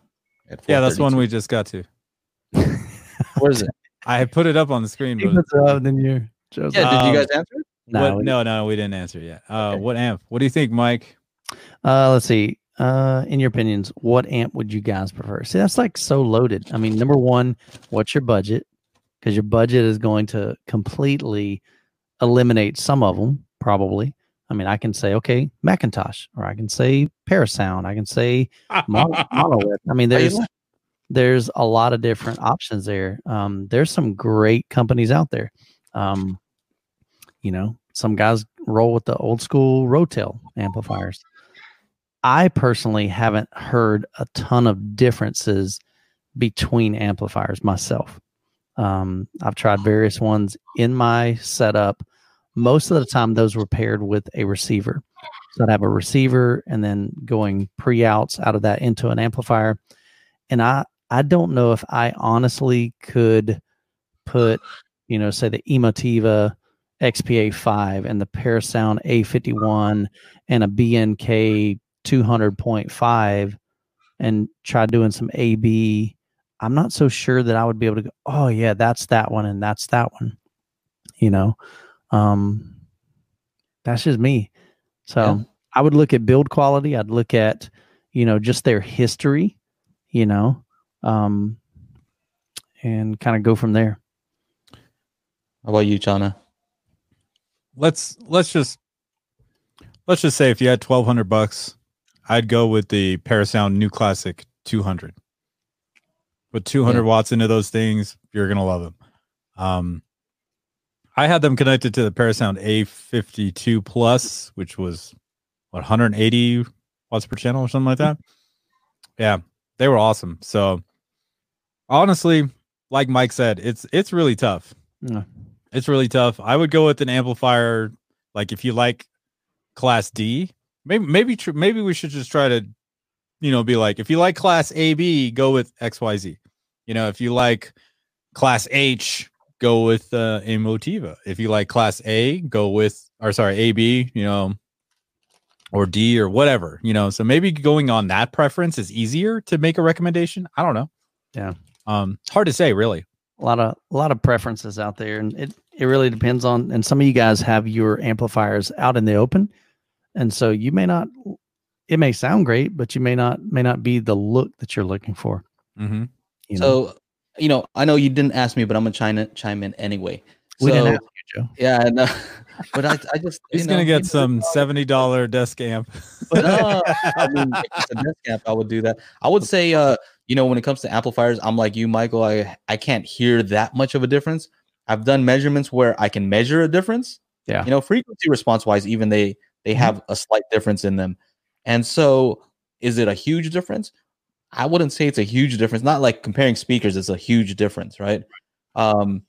S1: yeah that's one we just got to
S2: Where is it?
S1: i put it up on the screen but
S3: puts up, then you. Joe's
S2: Yeah,
S3: like,
S2: did you guys answer it?
S3: no,
S1: what,
S3: we-
S1: no no we didn't answer yet uh
S2: Okay.
S1: what amp what do you think mike
S3: Uh, let's see. Uh, in your opinions, what amp would you guys prefer? See, that's like so loaded. I mean, number one, what's your budget? Because your budget is going to completely eliminate some of them, probably. I mean, I can say, okay, McIntosh, or I can say Parasound, I can say Monolith. I mean, there's there's a lot of different options there. Um, there's some great companies out there. Um, you know, some guys roll with the old school Rotel amplifiers. I personally haven't heard a ton of differences between amplifiers myself. Um, I've tried various ones in my setup. Most of the time, those were paired with a receiver. So I'd have a receiver and then going pre outs out of that into an amplifier. And I, I don't know if I honestly could put, you know, say the Emotiva XPA 5 and the Parasound A51 and a B&K 200.5 and try doing some AB. I'm not so sure that I would be able to go, oh, yeah, that's that one and that's that one. You know, um, that's just me. So
S2: Yeah.
S3: I would look at build quality. I'd look at, you know, just their history, you know, um, and kind of go from there.
S2: How about you, Chana?
S1: let's let's just let's just say if you had 1200 bucks i'd go with the parasound new classic 200 put 200
S2: Yeah.
S1: watts into those things you're gonna love them um i had them connected to the parasound a52 plus which was what 180 watts per channel or something like that yeah they were awesome so honestly like mike said it's it's really tough
S3: Yeah.
S1: it's really tough. I would go with an amplifier. Like if you like class D, maybe maybe tr- maybe we should just try to, you know, be like if you like class AB, go with XYZ. You know, if you like class H, go with uh, Emotiva. If you like class A, go with or sorry AB. You know, or D or whatever, you know. So maybe going on that preference is easier to make a recommendation. I don't know.
S3: Yeah.
S1: Um, it's hard to say, really.
S3: a lot of a lot of preferences out there and it it really depends on and some of you guys have your amplifiers out in the open and so you may not it may sound great but you may not may not be the look that you're looking for
S1: Mm-hmm.
S3: you know?
S2: So, you know, I know you didn't ask me, but I'm gonna chime in, chime in anyway.
S3: we
S2: so,
S3: didn't ask you joe
S2: Yeah, no, but I, I just
S1: He's
S2: you
S1: gonna get some seventy dollar desk amp.
S2: But uh, I mean, a desk amp, I would do that. I would say, uh, you know, when it comes to amplifiers, I'm like you, Michael. I I can't hear that much of a difference. I've done measurements where I can measure a difference.
S3: Yeah.
S2: You know, frequency response wise, even they they
S3: Mhm.
S2: have a slight difference in them. And so, is it a huge difference? I wouldn't say it's a huge difference. Not like comparing speakers, it's a huge difference, right? Um,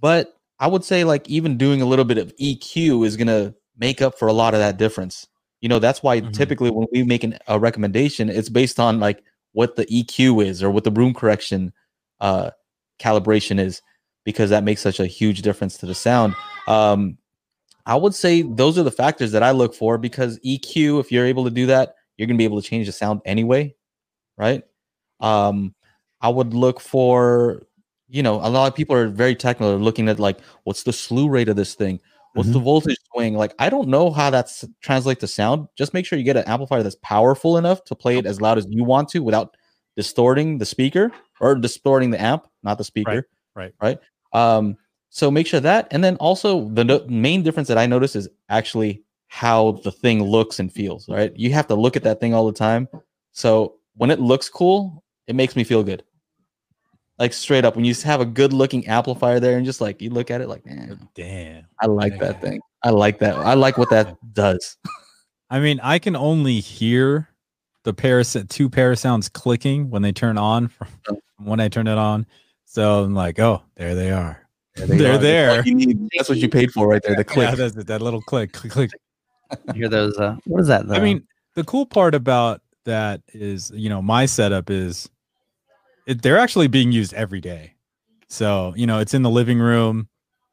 S2: but I would say like even doing a little bit of EQ is gonna make up for a lot of that difference. You know, that's why
S1: Mhm.
S2: typically when we make an, a recommendation, it's based on like what the EQ is or what the room correction uh, calibration is, because that makes such a huge difference to the sound. Um, I would say those are the factors that I look for because EQ, if you're able to do that, you're gonna be able to change the sound anyway, right? Um, I would look for, you know, a lot of people are very technical, they're looking at like what's the slew rate of this thing, what's the voltage swing. Like, I don't know how that's translate to sound. Just make sure you get an amplifier that's powerful enough to play it as loud as you want to without distorting the speaker or distorting the amp, not the speaker.
S1: right.
S2: Right. Um, so make sure that, and then also the no- main difference that I notice is actually how the thing looks and feels. Right. You have to look at that thing all the time. So when it looks cool, it makes me feel good. Like straight up, when you have a good looking amplifier there and just like you look at it like, man,
S1: Damn.
S2: I like that thing. I like that. I like what that does.
S1: I mean, I can only hear the paras two parasounds clicking when they turn on from
S2: Oh.
S1: when I turn it on. So I'm like, oh, there they are.
S2: They
S1: They're
S2: are. That's
S1: there.
S2: you need. That's what you paid for right there. The click.
S1: Yeah, that's it. That little click, click, click.
S3: You hear those uh what is that
S1: I mean, the cool part about that is, you know, my setup is it, they're actually being used every day. So, you know, it's in the living room.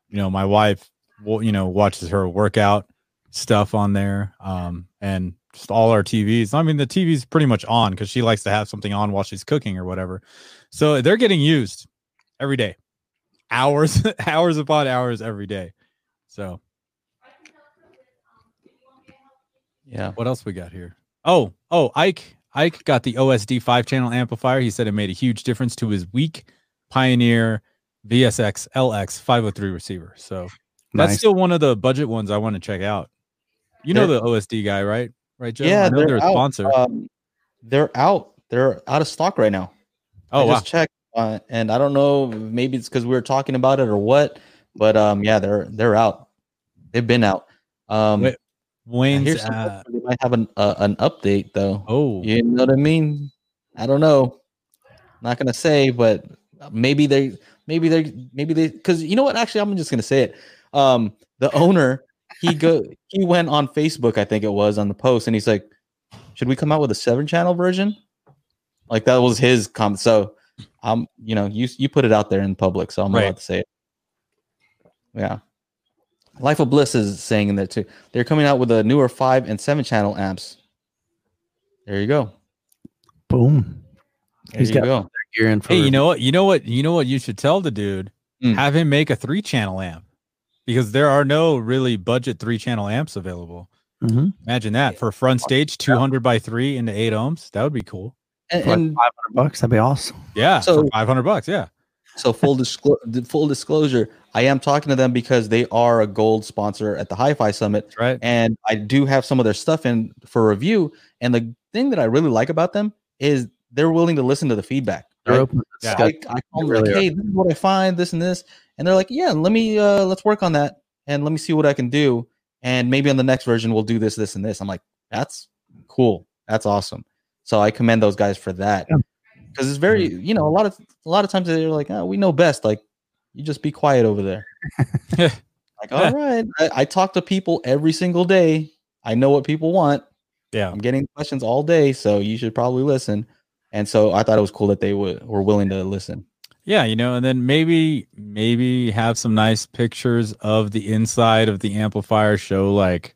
S1: You know, my wife, will, you know, watches her workout stuff on there. Um, and just all our TVs. I mean, the TV's pretty much on because she likes to have something on while she's cooking or whatever. So they're getting used every day, hours, hours upon hours every day. So
S2: Yeah.
S1: What else we got here? Oh, oh, Ike. Ike got the OSD five channel amplifier. He said it made a huge difference to his weak Pioneer VSX LX 503 receiver. So that's still one of the budget ones I want to check out. You know
S2: They're-
S1: the OSD guy, right? Right, Joe?
S2: Yeah,
S1: I know
S2: they're
S1: they're a
S2: out.
S1: sponsor.
S2: Um, they're out. They're out of stock right now.
S1: oh
S2: I
S1: wow.
S2: just checked, uh, and I don't know. Maybe it's because we were talking about it or what. But um, yeah, they're they're out. They've been out. Um,
S1: Wait, Wayne's uh,
S2: they might have an uh, an update though.
S1: oh
S2: You know what I mean? I don't know. Not gonna say, but maybe they, maybe they, maybe they, because you know what? Actually, I'm just gonna say it. Um, the owner, he go, he went on Facebook, I think it was, on the post, and he's like, "Should we come out with a seven channel version?" Like that was his comment. So, um, you know, you you put it out there in public, so I'm
S1: Right.
S2: allowed to say it. Yeah. Life of Bliss is saying in there too. They're coming out with a newer five and seven channel amps. There you go.
S3: boom.
S2: There
S3: He's
S2: you
S3: got-
S2: go.
S3: You're in for
S1: hey, you know what? You know what? You know what you should tell the dude?
S2: Mm.
S1: Have him make a three channel amp because there are no really budget three channel amps available.
S3: Mhm.
S1: Imagine that for front stage 200 by 3 into 8 ohms. That would be cool.
S2: And,
S3: For like
S2: and
S3: 500 bucks, that'd be awesome.
S1: Yeah,
S2: So-
S1: 500 bucks, yeah.
S2: so full disclosure, full disclosure, I am talking to them because they are a gold sponsor at the Hi-Fi Summit,
S1: That's right.
S2: and I do have some of their stuff in for review. And the thing that I really like about them is they're willing to listen to the feedback.
S3: They're
S2: right?
S3: open
S1: Yeah.
S2: So I, I call them
S3: really
S2: like,
S3: are.
S2: hey, this is what I find, this and this, and they're like, yeah, let me uh let's work on that, and let me see what I can do, and maybe on the next version we'll do this, this, and this. I'm like, that's cool, that's awesome. So I commend those guys for that
S3: Yeah.
S2: because it's very, mm-hmm. you know, a lot of a lot of times they're like, oh, we know best, like you just be quiet over there. like, all right, I, I talk to people every single day. I know what people want.
S1: Yeah.
S2: I'm getting questions all day, so you should probably listen. And so I thought it was cool that they would were willing to listen.
S1: Yeah, you know, and then maybe maybe have some nice pictures of the inside of the amplifier show like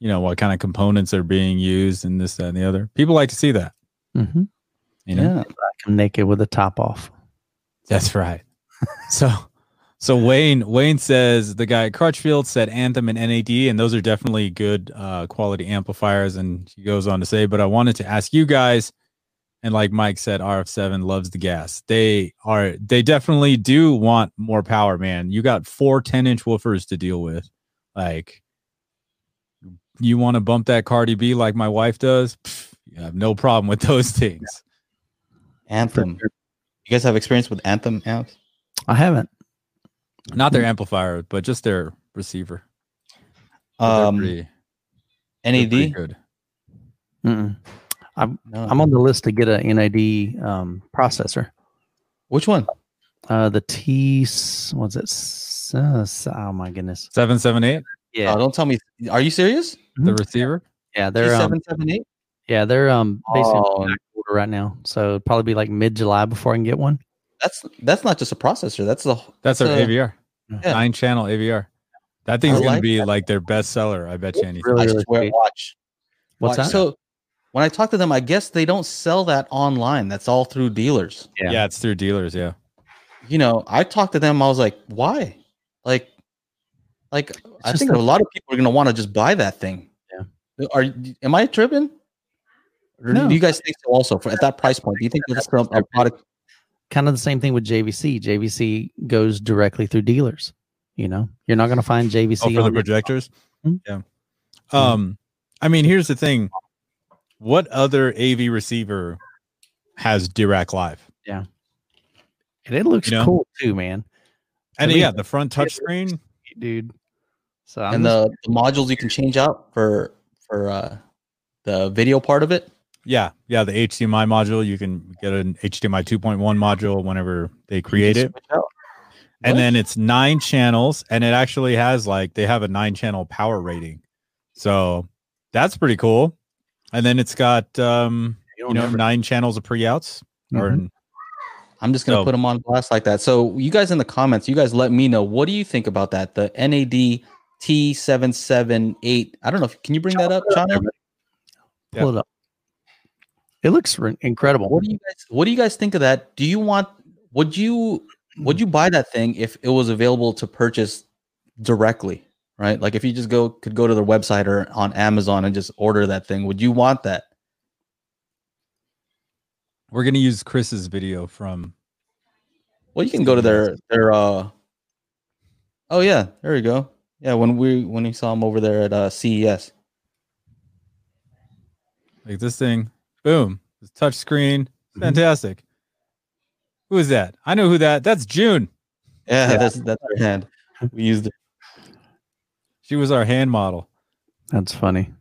S1: you know, what kind of components are being used and this, that, and the other. People like to see that.
S3: Mm-hmm.
S1: You know,
S2: Yeah.
S3: I'm naked with the top off.
S1: that's right. so, so Wayne Wayne says the guy at Crutchfield said Anthem and NAD, and those are definitely good uh, quality amplifiers. And he goes on to say, but I wanted to ask you guys, and like Mike said, RF7 loves the gas. They are they definitely do want more power, man. You got four 10 inch woofers to deal with. Like you want to bump that Cardi B like my wife does, Pff, you have no problem with those things.
S2: Anthem. You guys have experience with Anthem amps?
S3: I haven't.
S1: Not their amplifier, but just their receiver.
S2: Um,
S1: pretty-
S2: NAD?
S1: good.
S3: Mm-mm.
S2: No.
S3: I'm on the list to get a NAD um, processor.
S2: Which one?
S3: Uh, the T. What's it? Uh, oh my goodness.
S1: Seven seven eight.
S3: Yeah,
S2: Oh, don't tell me. Are you serious?
S1: The
S3: Mhm.
S1: receiver.
S3: yeah, they're um,
S2: seven seven eight.
S3: Yeah, they're um basically
S2: Oh.
S3: back order right now. So it'd probably be like mid July before I can get one.
S2: That's that's not just a processor. That's the
S1: That's our
S2: a-
S1: AVR.
S2: Yeah.
S1: Nine channel AVR. That thing's
S2: I
S1: gonna
S2: like
S1: be
S2: that.
S1: like their best seller. I bet you anything.
S3: Really, really
S2: just wear
S3: sweet.
S2: watch.
S3: What's
S2: watch.
S3: that?
S2: So when I talk to them, I guess they don't sell that online. That's all through dealers.
S3: Yeah.
S1: Yeah. it's through dealers. Yeah.
S2: You know, I talked to them. I was like, why? Like, like I think
S3: a-
S2: a lot of people are gonna want to just buy that thing. Yeah. Are am I tripping? Or
S3: No.
S2: do you guys think so? Also, for at that price point, do you think that's a, a product?
S3: kind of the same thing with JVC. JVC goes directly through dealers. You know, you're not going to find JVC
S1: Oh, for the projectors.
S3: Mhm.
S1: Yeah. Um, I mean, here's the thing. What other AV receiver has Dirac Live?
S3: Yeah, and it looks
S1: you know?
S3: cool too, man,
S1: And
S3: I mean-
S1: yeah, the front touchscreen.
S3: dude. So I'm
S2: and the, the modules you can change out for for uh the video part of it.
S1: Yeah, yeah, the HDMI module. You can get an HDMI 2.1 module whenever they create it. and then it's nine channels and it actually has like they have a nine channel power rating so that's pretty cool and then it's got um you know nine channels of pre-outs or
S3: Mhm.
S2: I'm just gonna
S1: So-
S2: put them on blast like that. So you guys in the comments, you guys let me know what do you think about that? The NAD T778. I don't know. if Can you bring that up, John?
S3: pull it up. It looks re- incredible.
S2: What do you guys What do you guys think of that? Do you want? Would you Would you buy that thing if it was available to purchase directly? Right, like if you just go could go to their website or on Amazon and just order that thing. Would you want that?
S1: we're gonna use chris's video from
S2: Well, you can go to their their. uh Oh yeah, there we go. Yeah, when we when we saw him over there at uh, CES.
S1: like this thing boom it's touch screen
S2: Mm-hmm.
S1: fantastic who is that i know who that that's june
S2: Yeah,
S3: Yeah.
S2: that's that's our hand. We used it.
S1: she was our hand model
S3: That's funny.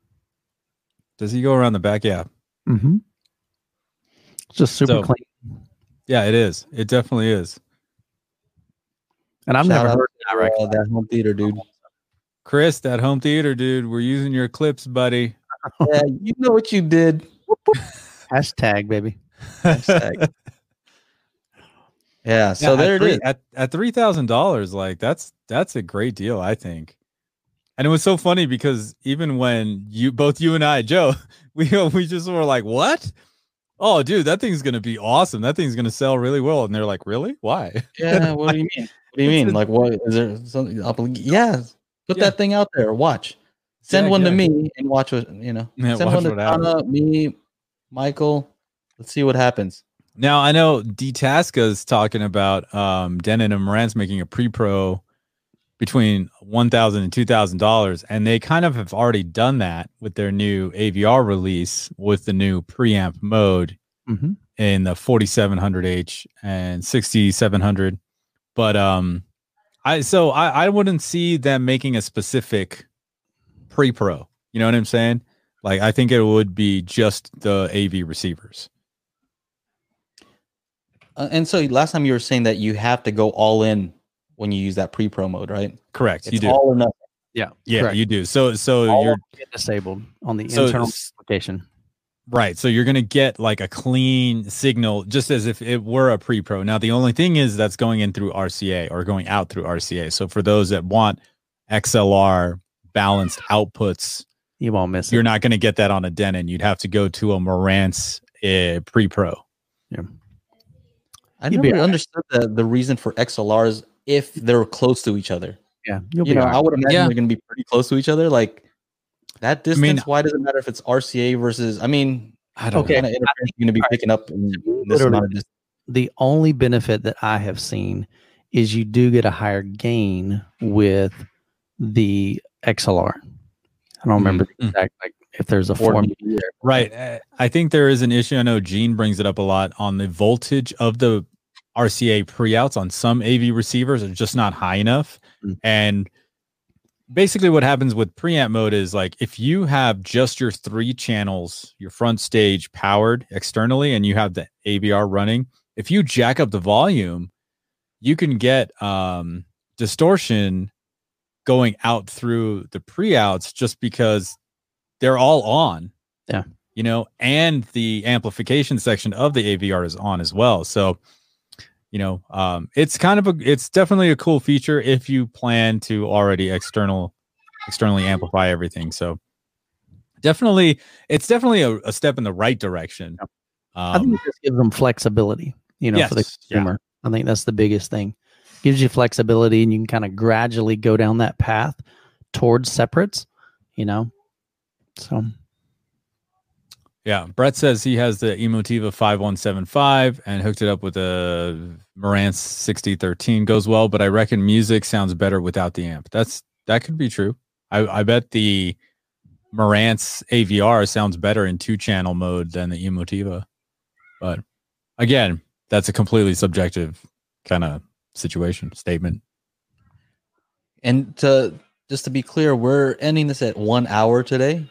S1: does he go around the back yeah
S3: Mm-hmm. It's Just super
S1: So-
S3: clean.
S1: yeah it is it definitely is
S3: And I've
S2: Shout
S3: never heard
S2: to,
S3: direct.
S2: uh, that home theater, dude.
S1: chris that home theater dude we're using your clips buddy
S2: Yeah, you know what you did.
S3: Hashtag, baby.
S2: Hashtag. Yeah, so
S1: Yeah,
S2: there
S1: at
S2: it
S1: three,
S2: is.
S1: At at three thousand dollars, like that's that's a great deal, I think. And it was so funny because even when you both you and I, Joe, we we just were like, "What? Oh, dude, that thing's gonna be awesome. That thing's gonna sell really well." And they're like, "Really? Why?"
S2: Yeah, what do you mean? What do you mean? Like, what is there something? Oblig- yeah, put
S1: Yeah.
S2: that thing out there. Watch. Send
S1: Yeah,
S2: one to me and watch what you know.
S1: Yeah,
S2: Send one to. Donna, me, Michael. Let's see what happens.
S1: Now I know D Tasca's talking about um Denon and Marantz making a pre-pro between one thousand and two thousand dollars, and they kind of have already done that with their new AVR release with the new preamp mode
S3: Mm-hmm.
S1: in the 4700H and 6700. But um I so I I wouldn't see them making a specific pre-pro. You know what I'm saying? Like I think it would be just the AV receivers.
S2: Uh, and so last time you were saying that you have to go all in when you use that pre-pro mode, right?
S1: Correct.
S2: It's
S1: you do.
S2: all or nothing.
S3: Yeah.
S1: yeah,
S3: correct.
S1: you do. So so
S3: All
S1: you're
S3: get disabled on the
S1: So
S3: internal
S1: s-
S3: application.
S1: Right. So you're going to get like a clean signal just as if it were a pre pro. Now, the only thing is that's going in through RCA or going out through RCA. So for those that want XLR balanced outputs
S3: You won't miss
S1: You're
S3: it.
S1: not going to get that on a Denon. You'd have to go to a Marantz uh, Pre Pro. Yeah.
S2: I
S3: You'd
S2: never
S3: all right.
S2: understood the, the reason for XLRs if they're close to each other.
S3: yeah, you'll
S2: you know,
S3: all right.
S2: I would imagine
S1: Yeah.
S2: they're going to be pretty close to each other. Like that distance,
S1: mean-
S2: why does it matter if it's RCA versus? I mean,
S1: I don't
S3: Okay.
S2: what kind of you're going to be picking up in this amount of distance?
S3: the only benefit that I have seen is you do get a higher gain with the XLR. I don't remember the
S1: Mhm.
S3: exact like if there's a form.
S1: Right. Uh, I think there is an issue. I know Gene brings it up a lot on the voltage of the RCA pre-outs on some AV receivers are just not high enough.
S3: Mm.
S1: And basically what happens with preamp mode is like if you have just your three channels, your front stage powered externally and you have the AVR running, if you jack up the volume, you can get um distortion going out through the pre-outs just because they're all on.
S3: Yeah.
S1: You know, and the amplification section of the AVR is on as well. So, you know, um, it's kind of a it's definitely a cool feature if you plan to already external externally amplify everything. So definitely it's definitely a, a step in the right direction.
S3: I think
S1: Um,
S3: it just gives them flexibility, you know, for the
S1: yes, yeah.
S3: I think that's the biggest thing. Gives you flexibility and you can kind of gradually go down that path towards separates, you know. So
S1: Yeah, Brett says he has the Emotiva 5175 and hooked it up with a Marantz 6013. Goes well, but I reckon music sounds better without the amp. That's that could be true. I, I bet the Marantz AVR sounds better in two channel mode than the Emotiva. But again, that's a completely subjective kind of situation statement.
S2: And to just to be clear, we're ending this at one hour today.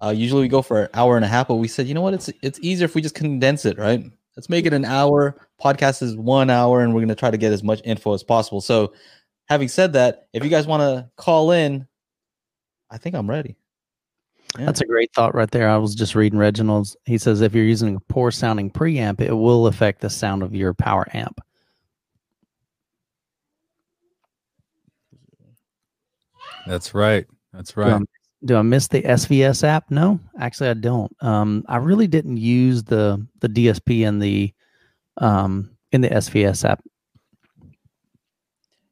S2: Uh, usually we go for an hour and a half, but we said, you know what? It's it's easier if we just condense it, right? Let's make it an hour. Podcast is one hour, and we're gonna try to get as much info as possible. So, having said that, if you guys want to call in, I think I'm ready. Yeah.
S3: that's a great thought right there. I was just reading Reginald's. He says if you're using a poor sounding preamp, it will affect the sound of your power amp.
S1: That's right. That's right.
S3: I, do I miss the SVS app? No, actually, I don't. Um, I really didn't use the the DSP in the um in the SVS app.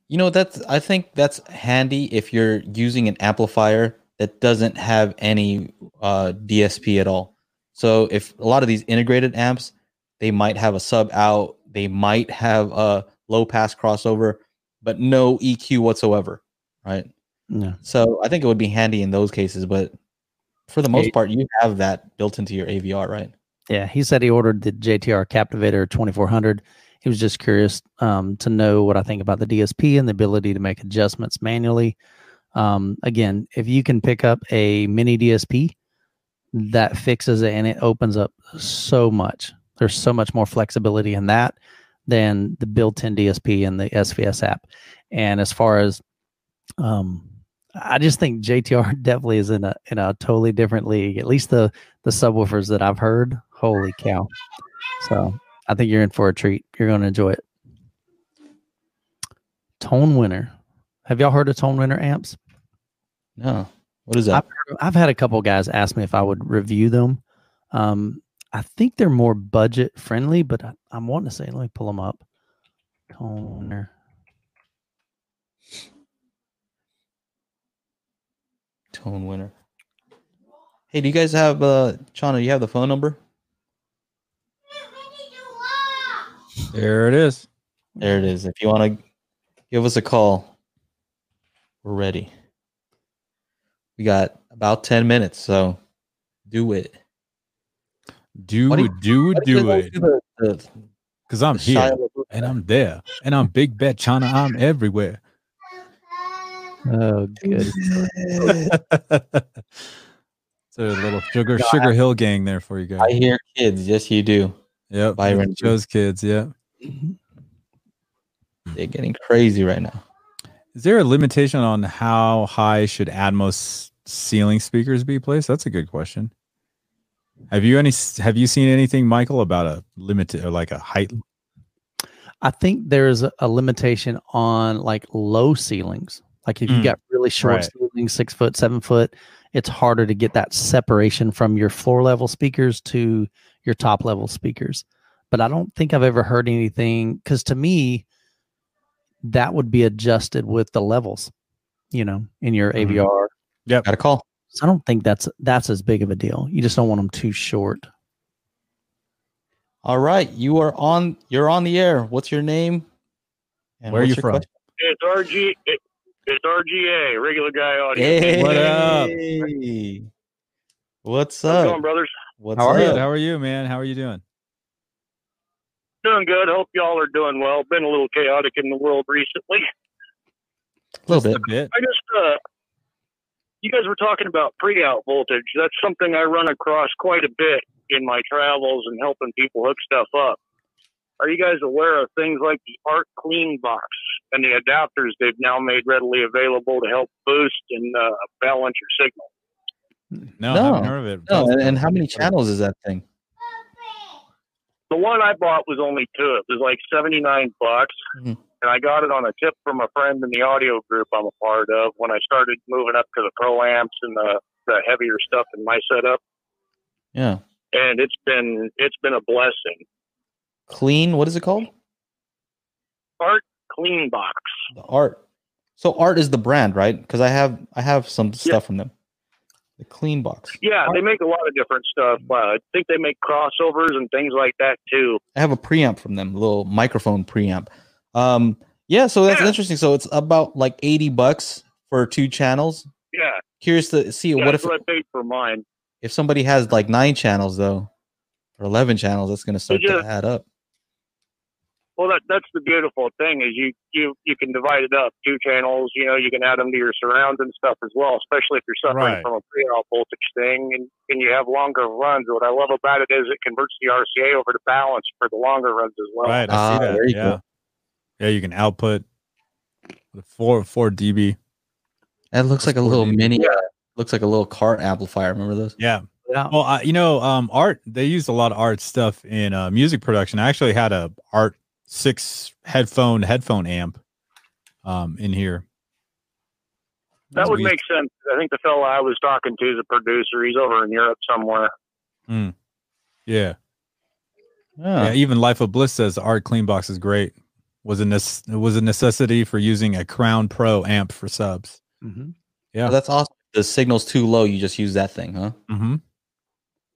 S2: You know, that's I think that's handy if you're using an amplifier that doesn't have any uh, DSP at all. So if a lot of these integrated amps, they might have a sub out, they might have a low pass crossover, but no EQ whatsoever, right?
S3: Yeah.
S2: So I think it would be handy in those cases, but for the most part, you have that built into your AVR, right?
S3: Yeah, he said he ordered the JTR Captivator 2400. He was just curious um, to know what I think about the DSP and the ability to make adjustments manually. Um, again, if you can pick up a mini DSP, that fixes it and it opens up so much. There's so much more flexibility in that than the built-in DSP and the SVS app. And as far as um, I just think JTR definitely is in a in a totally different league. At least the the subwoofers that I've heard. Holy cow! So I think you're in for a treat. You're going to enjoy it. Tone Winner. Have y'all heard of Tone Winner amps?
S2: No. What is that?
S3: I've, I've had a couple guys ask me if I would review them. Um, I think they're more budget friendly, but I, I'm wanting to say, let me pull them up. Tone Winner.
S2: Tone winner. Hey, do you guys have uh Chana, you have the phone number?
S1: There it is.
S2: There it is. If you want to give us a call, we're ready. We got about 10 minutes, so do it.
S1: Do
S2: do
S1: do it,
S2: do you
S1: do
S2: guys
S1: it.
S2: do the- the-
S1: Because I'm here and? I'm there and I'm Big Bet China. I'm everywhere.
S3: Oh, good.
S1: it's a little sugar sugar hill gang there for you guys.
S2: I hear kids. Yes, you do.
S1: Yep.
S2: Byron.
S1: Joe's kids. Yeah. Mm-hmm.
S2: They're getting crazy right now.
S1: Is there a limitation on how high should Atmos ceiling speakers be placed? That's a good question. Have you any? Have you seen anything, Michael, about a limited or like a height?
S3: I think there's a, a limitation on like low ceilings. Like if you
S1: Mm,
S3: got really short
S1: right.
S3: ceilings, six foot, seven foot, it's harder to get that separation from your floor level speakers to your top level speakers. But I don't think I've ever heard anything because to me, that would be adjusted with the levels, you know, in your
S1: Mhm.
S3: AVR.
S2: Got a call.
S3: So I don't think that's that's as big of a deal. You just don't want them too short.
S2: All right, you are on. You're on the air. What's your name? And
S1: Where are you from?
S2: question?
S4: It's RG. It, it's RGA, regular guy audio.
S2: Hey,
S1: What up?
S2: What's
S4: How's
S2: up?
S4: going, brothers?
S2: What's
S3: How are you?
S2: up?
S1: Good. How are you, man? How are you doing?
S4: Doing good. Hope y'all are doing well. Been a little chaotic in the world recently.
S2: A little
S1: Just
S2: bit.
S1: a bit.
S4: I just, uh, you guys were talking about pre-out voltage. That's something I run across quite a bit in my travels and helping people hook stuff up. Are you guys aware of things like the Art Clean Box and the adapters they've now made readily available to help boost and uh, balance your signal?
S1: No,
S2: No.
S1: I haven't heard of it.
S2: No, and, and how many channels is that thing?
S4: The one I bought was only two. It was like seventy nine bucks,
S2: Mhm.
S4: and I got it on a tip from a friend in the audio group I'm a part of when I started moving up to the pro amps and the the heavier stuff in my setup.
S2: Yeah,
S4: And it's been it's been a blessing.
S2: clean. What is it called?
S4: Art Clean Box.
S2: The art. So art is the brand, right? Because I have I have some stuff from them. The clean box.
S4: Yeah, they make a lot of different stuff. Uh, I think they make crossovers and things like that too.
S2: I have a preamp from them, a little microphone preamp. Um, yeah, so that's
S4: Yeah.
S2: interesting. So it's about like eighty bucks for two channels.
S4: Yeah,
S2: Curious to see
S4: yeah
S2: what if
S4: what I paid for mine.
S2: if somebody has like nine channels though, or eleven channels, that's going to start to add up.
S4: Well, that that's the beautiful thing is you you you can divide it up two channels. You know, you can add them to your surrounds and stuff as well. Especially if you're suffering
S1: Right.
S4: from a pre-out voltage thing and and you have longer runs. What I love about it is it converts the RCA over to balance for the longer runs as well.
S1: Right, I
S2: Ah,
S1: see that. yeah.
S2: go.
S1: Yeah, you can output the four four dB.
S2: That looks like a little
S1: 4D.
S2: mini. Uh, looks like a little cart amplifier. Remember those?
S1: Yeah.
S3: Yeah.
S1: Well, I, you know, um, art. They used a lot of art stuff in uh, music production. I actually had a art six headphone headphone amp um, in here.
S4: That would
S1: We-
S4: make sense. I think the fellow I was talking to is a producer. He's over in Europe somewhere.
S1: Yeah.
S2: Yeah.
S1: Yeah, even Life of Bliss says the ART Cleanbox is great. Was a nec- it was a necessity for using a Crown Pro amp for subs.
S3: Mhm.
S1: Yeah.
S2: Oh, that's awesome. The signal's too low. You just use that thing, huh?
S1: Mm-hmm.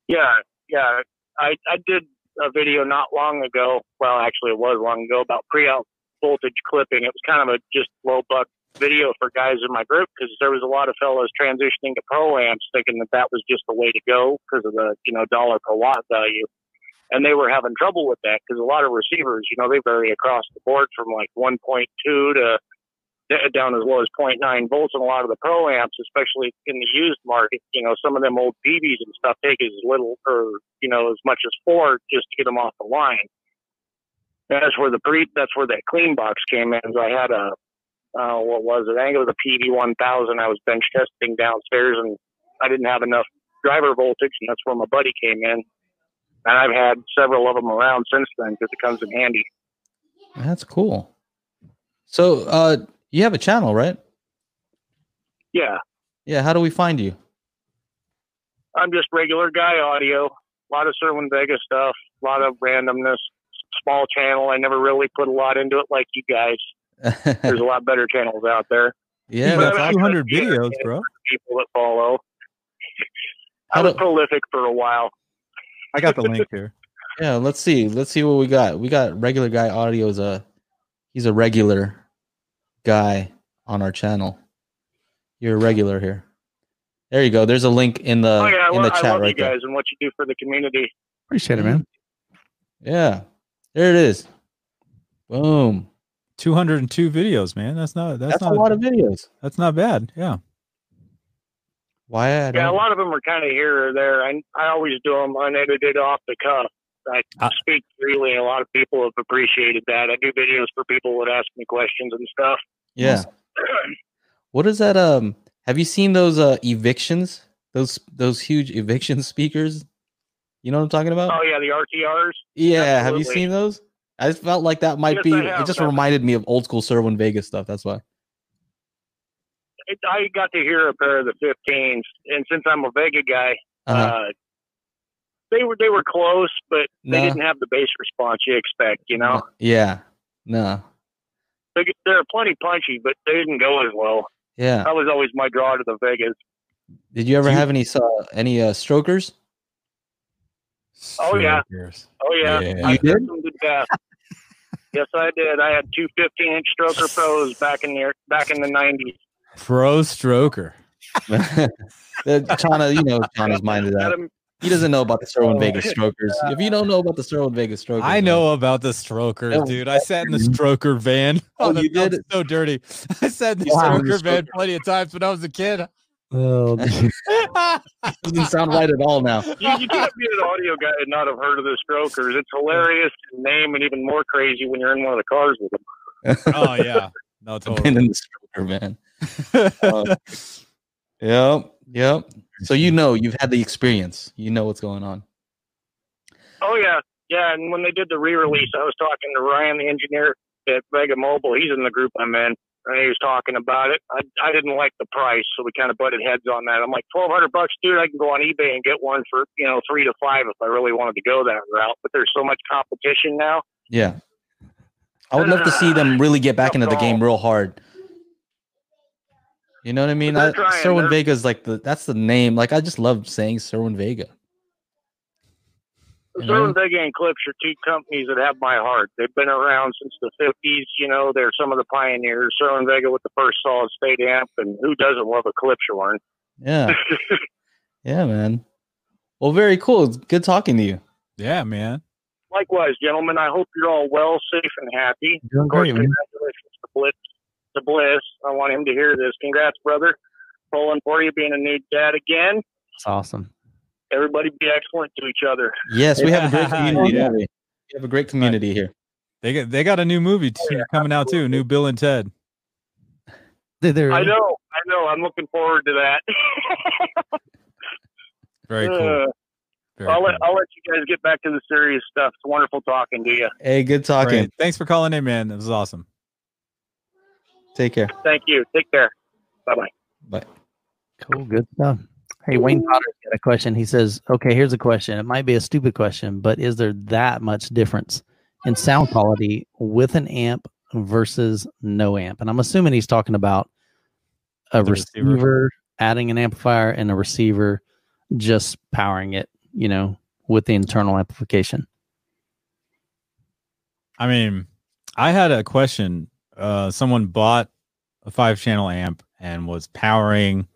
S4: Yeah, yeah. I I did a video not long ago. Well, actually, it was long ago about pre-out voltage clipping. It was kind of a just low buck video for guys in my group because there was a lot of fellows transitioning to pro amps thinking that that was just the way to go because of the you know dollar per watt value. And they were having trouble with that because a lot of receivers, you know, they vary across the board from like 1.2 to down as low as 0.9 volts and a lot of the pro amps, especially in the used market, you know, some of them old PBs and stuff take as little or, you know, as much as four just to get them off the line. And that's where the pre, that's where that clean box came in. So I had a, uh, what was it? I think it was a PB 1000. I was bench testing downstairs and I didn't have enough driver voltage and that's where my buddy came in. And I've had several of them around since then because it comes in handy.
S2: That's cool. So, uh, you have a channel, right?
S4: Yeah.
S2: Yeah. How do we find you?
S4: I'm just regular guy audio. A lot of Cerwin Vega stuff, a lot of randomness. Small channel. I never really put a lot into it like you guys. There's a lot better channels out there.
S2: yeah,
S1: you
S4: that's
S1: got 200 videos, bro.
S4: People that follow. I was prolific for a while.
S1: I got the link here.
S2: yeah. Let's see. Let's see what we got. We got regular guy audio is a he's a regular guy on our channel. You're a regular here. There you go. There's a link in the
S4: oh yeah, I,
S2: in
S4: lo-
S2: the
S4: I
S2: chat
S4: love
S2: right
S4: you
S2: there.
S4: guys and what you do for the community.
S3: Appreciate it, man.
S2: Yeah. There it is. Boom.
S1: 202 videos, man. That's not that's,
S2: That's,
S1: not
S2: a lot of videos.
S1: that's not bad. Yeah.
S2: Why?
S4: Yeah, a lot of them are kind of here or there. I I always do them unedited off the cuff. I
S1: Uh,
S4: speak freely. A lot of people have appreciated that. I do videos for people that ask me questions and stuff.
S2: Yeah. What is that? Um, have you seen those uh evictions? Those those huge eviction speakers? You know what I'm talking about?
S4: Oh yeah, the RTRs.
S2: yeah. Have you seen those? I just felt like that might
S4: Yes,
S2: be.
S4: I
S2: it just
S4: I've-
S2: reminded me of old school Cerwin Vegas stuff. That's why.
S4: it, I got to hear a pair of the 15s, and since I'm a Vega guy,
S2: Uh-huh.
S4: uh, they were they were close, but they didn't have the bass response you expect. You know,
S2: Yeah. No.
S4: they, they're plenty punchy, but they didn't go as well.
S2: Yeah.
S4: That was always my draw to the Vegas.
S2: Did you ever
S1: Do you-
S2: have any uh, any uh, strokers?
S4: Oh, yeah. Oh yeah,
S1: Yeah.
S4: I
S2: You did?
S4: did them to death. yes, I did. I had two 15 inch stroker pros back in the back in the 90s.
S1: Pro stroker.
S2: Chana, you know Chana's mind of
S4: Had
S2: that.
S4: 'Em-
S2: He doesn't know about the Cerwin
S4: Oh.
S2: Vegas strokers. If you don't know about the Cerwin Vegas strokers,
S1: I
S2: man,
S1: know about the strokers,
S2: Yeah.
S1: dude. I sat in the stroker van.
S2: Oh,
S1: that
S2: you
S1: sounds
S2: did?
S1: So dirty. I sat in the
S2: Wow.
S1: stroker van plenty of times when I was a kid.
S3: Oh,
S2: doesn't sound right at all now.
S4: You, you can't be an audio guy and not have heard of the strokers. It's hilarious in name and even more crazy when you're in one of the cars with them.
S1: oh yeah. No,
S2: Been
S1: totally.
S2: in the stroker, van. Uh, Yep, yep. So you know you've had the experience. You know what's going on.
S4: Oh yeah, yeah. And when they did the re-release, I was talking to Ryan, the engineer at Vega Mobile. He's in the group I'm in. And he was talking about it. I, I didn't like the price, so we kind of butted heads on that. I'm like, twelve hundred bucks, dude. I can go on eBay and get one for you know three to five if I really wanted to go that route. But there's so much competition now.
S2: Yeah. I would love to see them really get back into the game real hard. You know what I mean?
S4: They're
S2: I,
S4: trying,
S2: Cerwin
S4: they're-
S2: Vega's like the that's the name. Like I just love saying Cerwin Vega.
S4: The. Cerwin Vega and Klipsch are two companies that have my heart. They've been around since the 50s. You know, they're some of the pioneers. Cerwin Vega with the first solid state amp, and who doesn't love a Klipsch horn?
S2: Yeah. yeah, man. Well, very cool. It's good talking to you.
S1: yeah, man.
S4: Likewise, gentlemen, I hope you're all well, safe, and happy.
S3: doing
S4: Of course,
S3: great, man.
S4: congratulations to Bliss. I want him to hear this. Congrats, brother. Pulling for you, being a new dad again.
S3: It's awesome.
S4: Everybody be excellent to each other.
S2: Yes, we have a great community.
S1: Yeah.
S2: We We have a great community here.
S1: They got they got a new movie too, coming out too. New Bill and Ted.
S3: They're, they're-
S4: I know, I know. I'm looking forward to that.
S1: Very cool.
S4: Uh,
S1: Very
S4: I'll
S1: cool.
S4: let I'll let you guys get back to the serious stuff. It's wonderful talking to you.
S2: Hey, good talking.
S1: Great. Thanks for calling in, man. It was awesome.
S2: Take care.
S4: Thank you. Take care. Bye bye.
S2: Bye.
S3: Cool, good stuff. Hey, Wayne Potter's got a question. He says, "Okay, here's a question. It might be a stupid question, but is there that much difference in sound quality with an amp versus no amp?" And I'm assuming he's talking about a receiver,
S1: receiver.
S3: adding an amplifier and a receiver just powering it, you know, with the internal amplification.
S1: I mean, I had a question. Uh, someone bought a five channel amp and was powering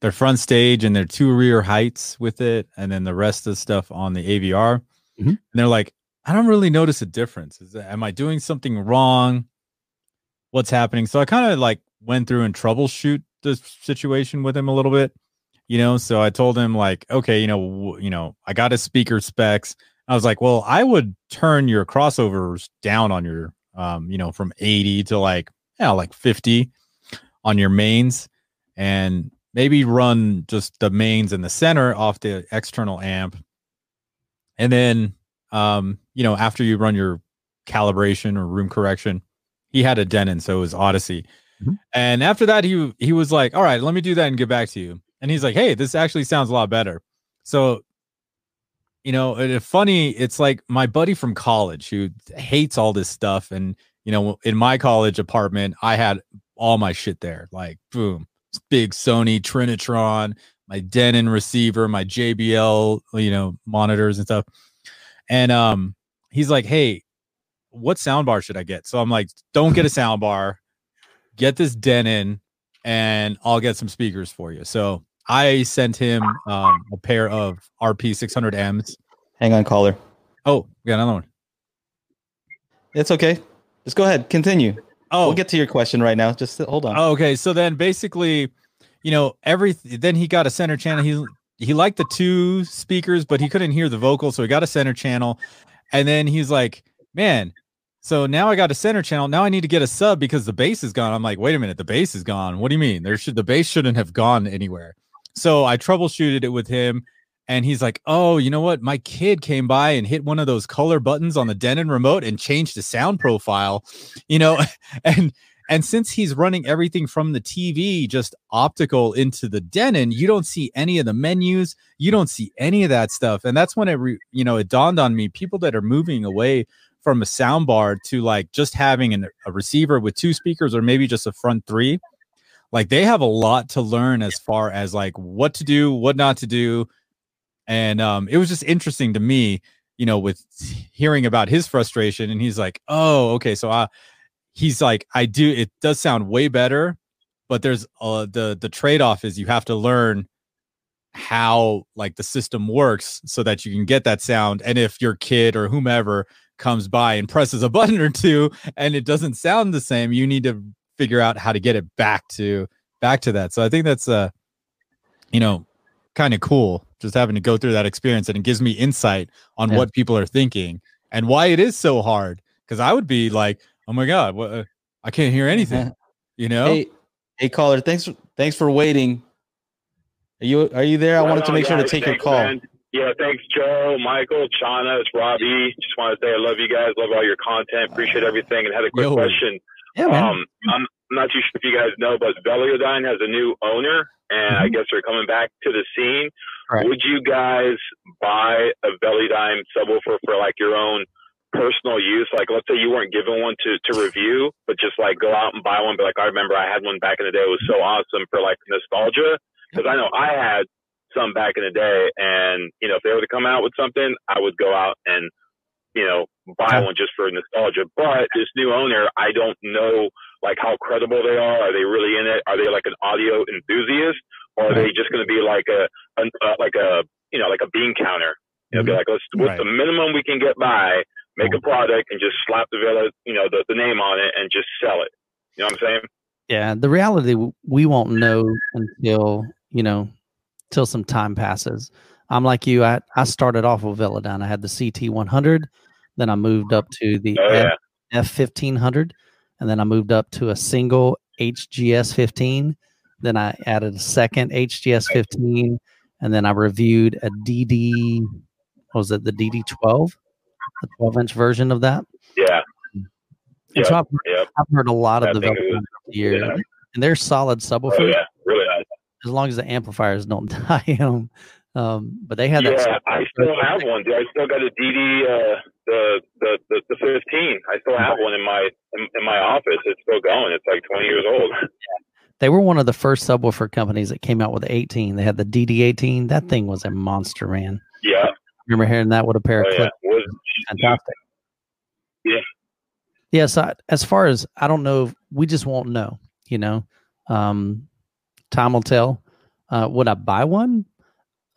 S1: their front stage and their two rear heights with it, and then the rest of the stuff on the AVR.
S3: Mhm.
S1: And they're like, I don't really notice a difference. Is that, am I doing something wrong? What's happening? So I kind of like went through and troubleshoot the situation with him a little bit, you know. So I told him like, okay, you know, w- you know, I got his speaker specs. I was like, well, I would turn your crossovers down on your, um, you know, from 80 to like, yeah, like 50 on your mains and maybe run just the mains in the center off the external amp. And then, um, you know, after you run your calibration or room correction, he had a Denon, so it was Audyssey.
S3: Mhm.
S1: And after that, he he was like, "All right, let me do that and get back to you." And he's like, "Hey, this actually sounds a lot better." So you know, it, funny. It's like my buddy from college who hates all this stuff. And, you know, in my college apartment, I had all my shit there. Like, boom, big Sony Trinitron, my Denon receiver, my JBL, you know, monitors and stuff. And um, he's like, hey, what soundbar should I get? So I'm like, don't get a soundbar, get this Denon, and I'll get some speakers for you. So I sent him um, a pair of RP 600Ms.
S2: Hang on, caller.
S1: Oh, we got another one.
S2: It's okay. Just go ahead. Continue.
S1: Oh,
S2: We'll get to your question right now. Just hold on.
S1: Oh, okay. So then basically, you know, every then he got a center channel. He he liked the two speakers, but he couldn't hear the vocal, so he got a center channel. And then he's like, "Man, so now I got a center channel. Now I need to get a sub because the bass is gone." I'm like, "Wait a minute, the bass is gone. What do you mean? There should the bass shouldn't have gone anywhere." So I troubleshooted it with him, and he's like, "Oh, you know what? My kid came by and hit one of those color buttons on the Denon remote and changed the sound profile, you know." and And since he's running everything from the TV, just optical into the Denon, you don't see any of the menus. You don't see any of that stuff. And that's when it, re, you know, it dawned on me people that are moving away from a sound bar to like just having an, a receiver with two speakers or maybe just a front three like they have a lot to learn as far as like what to do what not to do and um it was just interesting to me you know with hearing about his frustration and he's like oh okay so i he's like i do it does sound way better but there's uh the the trade-off is you have to learn how like the system works so that you can get that sound and if your kid or whomever comes by and presses a button or two and it doesn't sound the same you need to figure out how to get it back to back to that so i think that's uh you know kind of cool just having to go through that experience and it gives me insight on
S3: Yeah.
S1: what people are thinking and why it is so hard because i would be like oh my god what, uh, i can't hear anything you know
S2: Hey, hey, caller. Thanks, thanks for waiting. Are you are you there? I
S5: Right
S2: wanted to
S5: on,
S2: make sure to
S5: guys.
S2: take your call.
S5: man. Yeah, thanks, Joe, Michael, Chana, it's Robbie. Just want to say I love you guys, love all your content, appreciate everything, and had a quick
S1: Yo.
S5: question.
S3: Yeah, man.
S5: Um, I'm not too sure if you guys know, but Velodyne has a new owner, and I guess they're coming back to the scene.
S3: Correct.
S5: Would you guys buy a Velodyne subwoofer for like your own personal use? Like, let's say you weren't given one to, to review, but just like go out and buy one. But like, I remember I had one back in the day. It was so awesome for like nostalgia. Because I know I had some back in the day, and you know, if they were to come out with something, I would go out and you know buy one just for nostalgia. But this new owner, I don't know like how credible they are. Are they really in it? Are they like an audio enthusiast, or are they just going to be like a, a uh, like a you know like a bean counter? You know, be like, let's what's
S1: Right.
S5: the minimum we can get by? Make a product and just slap the Villa, you know, the, the name on it and just sell it. You know what I'm saying?
S3: Yeah, the reality we won't know until you know, till some time passes. I'm like you. I I started off with Velodyne. I had the CT 100, then I moved up to the
S5: Oh
S3: F,
S5: yeah.
S3: F 1500, and then I moved up to a single HGS 15. Then I added a second HGS 15, and then I reviewed a DD. What was it the DD 12, the 12 inch version of that?
S5: Yeah.
S3: And so I've,
S5: Yep.
S3: I've heard a lot of
S5: That
S3: the
S5: thing is-
S3: Velodyne over the years,
S5: yeah.
S3: and they're solid
S5: Oh
S3: subwoofers
S5: yeah. Really nice.
S3: as long as the amplifiers don't die in them. Um, but they had that.
S5: Yeah, I still have one. Dude. I still got a DD, uh, the, the the the 15. I still have one in my in, in my office. It's still going. It's like 20 years old.
S3: They were one of the first subwoofer companies that came out with the 18. They had the DD18. That thing was a monster, man.
S5: yeah.
S3: Remember hearing that with a pair
S5: Oh
S3: of
S5: yeah. Was
S3: Fantastic.
S5: Yeah.
S3: Yeah. So I- as far as I don't know, we just won't know. You know, um, time will tell. Uh, would I buy one?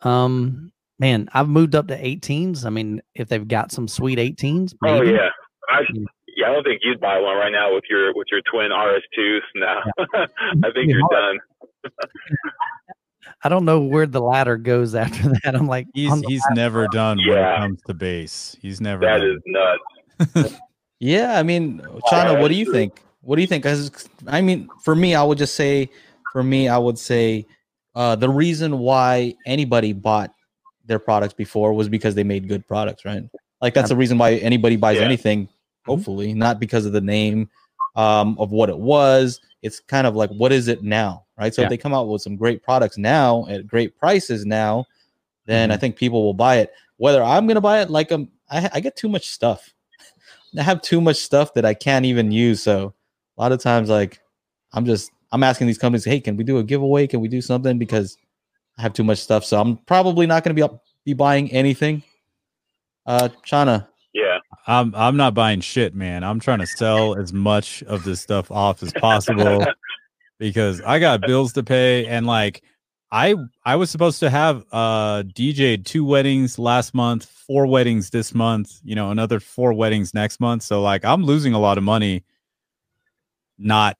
S3: Um, man, I've moved up to 18s. I mean, if they've got some sweet 18s,
S5: Oh yeah. I, yeah, I don't think you'd buy one right now with your with your twin RS2s. No, I think you're done.
S3: I don't know where the ladder goes after that. I'm like,
S1: he's
S3: on the
S1: he's never done when it comes to bass he's never
S5: That
S1: done.
S5: is nuts.
S2: Yeah, I mean, Chana, what do you think? What do you think? 'Cause, I mean, for me, I would just say, for me, I would say, uh, the reason why anybody bought their products before was because they made good products, right? Like that's the reason why anybody buys
S5: Yeah.
S2: anything. Hopefully, not because of the name um, of what it was. It's kind of like, what is it now, right? So
S3: Yeah.
S2: if they come out with some great products now at great prices now, then I think people will buy it. Whether I'm going to buy it, like um, I, I get too much stuff. I have too much stuff that I can't even use. So a lot of times, like I'm just I'm asking these companies, hey, can we do a giveaway? Can we do something? Because I have too much stuff. So I'm probably not going to be up, be buying anything. Uh, Chana,
S5: Yeah.
S1: I'm I'm not buying shit, man. I'm trying to sell as much of this stuff off as possible because I got bills to pay and like I I was supposed to have uh DJ'd two weddings last month, four weddings this month, you know, another four weddings next month. So like I'm losing a lot of money not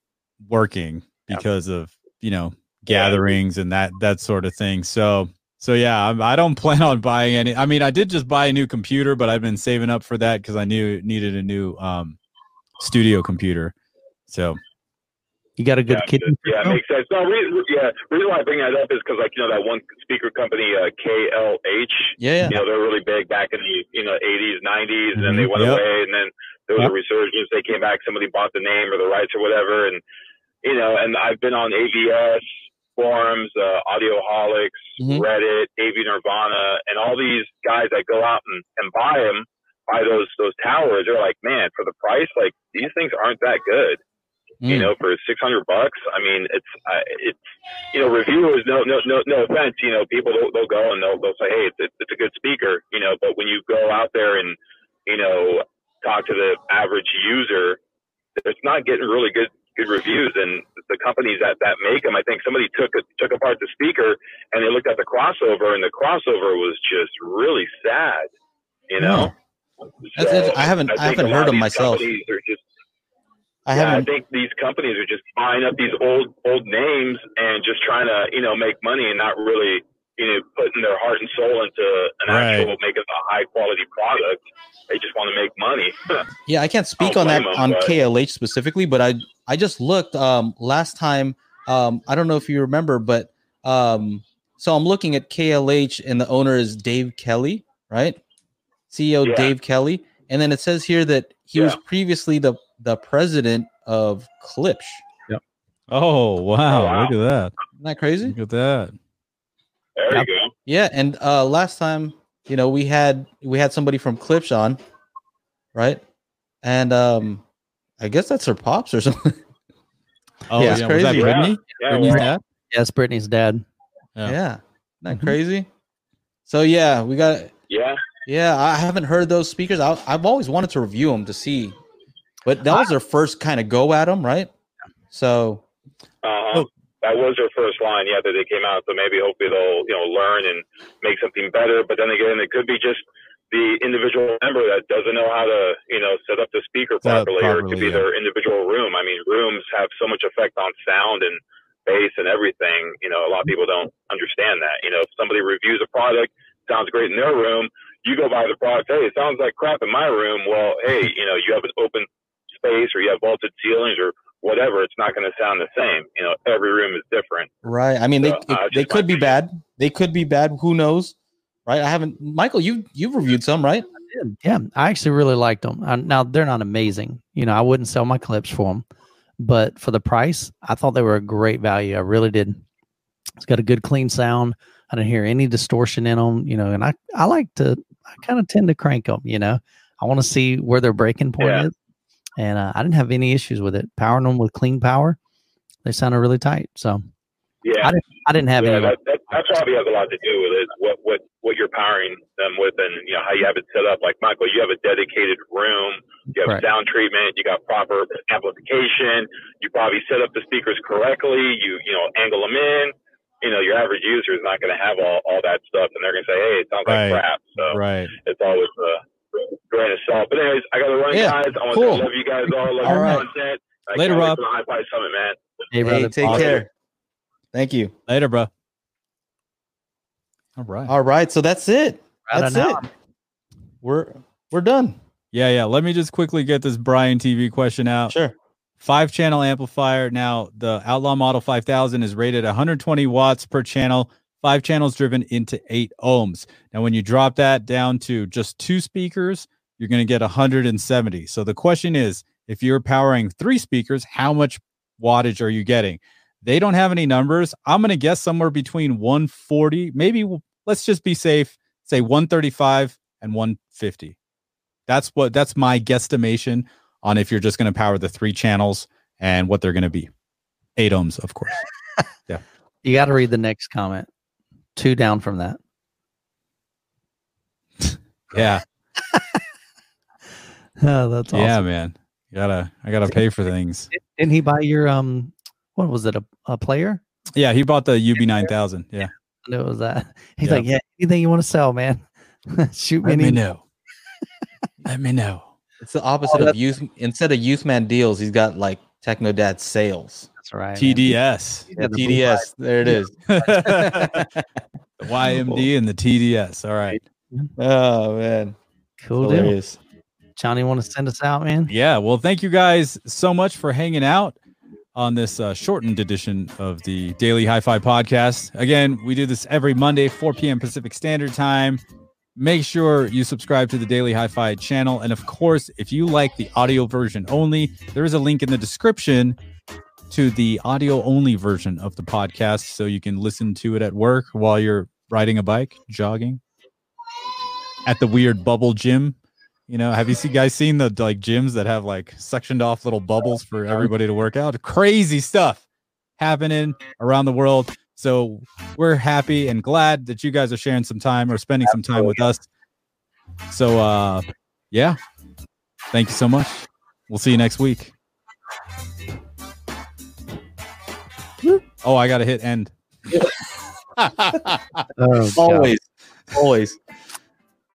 S1: working because of, you know, gatherings and that that sort of thing. So so yeah, I'm, I don't plan on buying any. I mean, I did just buy a new computer, but I've been saving up for that because I knew it needed a new um, studio computer. So
S3: You got a good
S5: yeah,
S3: kid.
S5: yeah, it makes sense. No, reason, yeah, reason why I bring that up is because like you know that one speaker company, uh, KLH.
S2: Yeah, yeah.
S5: You know they're really big back in the you know 80s, 90s, and then they went
S1: Yep.
S5: away, and then there was a resurgence. They came back, somebody bought the name or the rights or whatever, and you know, and I've been on AVS forums, uh, Audioholics,
S2: Mhm.
S5: Reddit, AV Nirvana, and all these guys that go out and, and buy them, buy those those towers. They're like, man, for the price, like these things aren't that good you
S2: Mm.
S5: know, for six hundred bucks. I mean, it's uh, it's you know, reviewers. No, no, no, no offense. You know, people they'll, they'll go and they'll they'll say, hey, it's it's a good speaker. You know, but when you go out there and you know talk to the average user, it's not getting really good good reviews. And the companies that that make them, I think somebody took a, took apart the speaker and they looked at the crossover, and the crossover was just really sad. You know. Hmm.
S2: That's it. I haven't- I
S5: think
S2: haven't heard
S5: of
S2: them myself.
S5: just
S2: I
S5: yeah,
S2: haven't.
S5: I think these companies are just buying up these old old names and just trying to you know make money and not really you know putting their heart and soul into an
S1: Right.
S5: actual making a high quality product. They just want to make money.
S2: Yeah, I can't speak on that
S5: blame 'em,
S2: on
S5: but-
S2: KLH specifically, but I I just looked um last time. Um, I don't know if you remember, but um, so I'm looking at KLH and the owner is Dave Kelly, right? CEO
S5: Yeah.
S2: Dave Kelly, and then it says here that he was previously the the president of Klipsch.
S1: Oh wow,
S5: Oh, wow.
S1: Look at that!
S2: Isn't that crazy?
S1: Look at that!
S5: There
S3: Yep.
S5: you go.
S2: Yeah, and uh last time, you know, we had we had somebody from Klipsch on, right? And um I guess that's her pops or something.
S1: Oh
S2: Yeah,
S1: yeah,
S2: it's
S1: was that
S2: crazy.
S1: Brittany?
S5: Yeah,
S1: Brittany's
S5: well,
S1: dad?
S3: Yes, Brittany's dad.
S1: Yeah.
S2: Yeah. Isn't that
S3: Mhm.
S2: crazy? So yeah, we got
S5: yeah.
S2: yeah, I haven't heard those speakers. I, I've always wanted to review them to see. But that was their first kind of go at them, right? So
S5: Uh-huh. That was their first line, yeah, that they came out. So maybe hopefully they'll, you know, learn and make something better. But then again, it could be just the individual member that doesn't know how to, you know, set up the speaker
S1: Set up
S5: properly, or it could be
S1: yeah.
S5: their individual room. I mean, rooms have so much effect on sound and bass and everything. You know, a lot of people don't understand that. You know, if somebody reviews a product, sounds great in their room, you go buy the product, hey, it sounds like crap in my room. Well, hey, you know, you have an open space or you have vaulted ceilings or whatever, it's not going to sound the same. You know, every room is different.
S2: right. I mean they
S5: So,
S2: it-
S5: uh,
S2: they could be bad. They could be bad. Who knows? Right? I haven't Michael, you you've reviewed some, right?
S3: Yeah, I actually really liked them. Uh, now they're not amazing. You know, I wouldn't sell my Klipsch for them, but for the price, I thought they were a great value. I really did. It's got a good clean sound. I didn't hear any distortion in them. You know, and I I like to I kind of tend to crank them. You know, I want to see where their breaking point
S5: Yeah.
S3: is, and uh, I didn't have any issues with it. Powering them with clean power, they sounded really tight. So
S5: Yeah.
S3: I didn't have
S5: yeah,
S3: any.
S5: that, that, that probably has a lot to do with it. What what what you're powering them with, and you know how you have it set up. Like Michael, you have a dedicated room. You have
S3: Right.
S5: sound treatment. You got proper amplification. You probably set up the speakers correctly. You you know angle them in. You know your average user is not going to have all, all that stuff, and they're going to say, "Hey, it sounds
S1: Right.
S5: like crap." So
S1: Right.
S5: it's always a grain of salt. But anyways, I got to run,
S2: Yeah,
S5: guys. I want
S2: cool.
S5: to love you guys all. Love
S2: All
S5: your
S2: right.
S5: content. I
S1: Later,
S5: can't
S1: Rob.
S5: the Hi-Fi Summit, man.
S3: Hey,
S2: Hey,
S3: brother,
S2: take
S5: Awesome.
S2: care. Thank you.
S1: Later, bro. All right.
S2: All right, so that's it.
S3: Right
S2: That's it. We're we're done.
S1: Yeah, yeah. Let me just quickly get this Brian TV question out.
S2: Sure.
S1: Five channel amplifier. Now, the Outlaw Model 5000 is rated 120 watts per channel, five channels driven into eight ohms. Now, when you drop that down to just two speakers, you're going to get 170. So the question is if you're powering three speakers, how much wattage are you getting? They don't have any numbers. I'm going to guess somewhere between 140, maybe let's just be safe, say 135 and 150. That's what that's my guesstimation on if you're just going to power the three channels and what they're going to be. Eight ohms, of course. Yeah.
S3: You got to read the next comment. Two down from that.
S1: Yeah,
S3: Oh, that's awesome.
S1: yeah, man. You gotta, I gotta pay for things.
S3: Didn't he buy your um? What was it? A, a player?
S1: Yeah, he bought the UB nine thousand. Yeah,
S3: I knew it was that. He's
S1: Yeah.
S3: like, yeah, anything you want to sell, man. Shoot me.
S1: let
S3: an
S1: me
S3: email."
S1: know. Let me know.
S2: It's the opposite oh, of youth. Instead of youth man deals, he's got like Techno Dad sales.
S3: That's right.
S1: TDS,
S3: Yeah, the
S2: TDS. There it is.
S1: YMD and the TDS. All right.
S2: oh man,
S3: Cool deal.
S2: hilarious.
S3: Johnny, want to send us out, man?
S1: Yeah. Well, thank you guys so much for hanging out. On this uh, shortened edition of the Daily Hi Fi podcast. Again, we do this every Monday, 4 p.m. Pacific Standard Time. Make sure you subscribe to the Daily Hi Fi channel. And of course, if you like the audio version only, there is a link in the description to the audio only version of the podcast so you can listen to it at work while you're riding a bike, jogging, at the weird bubble gym. You know, have you see guys seen the like gyms that have like sectioned off little bubbles for everybody to work out? Crazy stuff happening around the world. So we're happy and glad that you guys are sharing some time or spending some time with us. So uh yeah. Thank you so much. We'll see you next week. Oh, I gotta hit end.
S3: Oh,
S2: Always, always.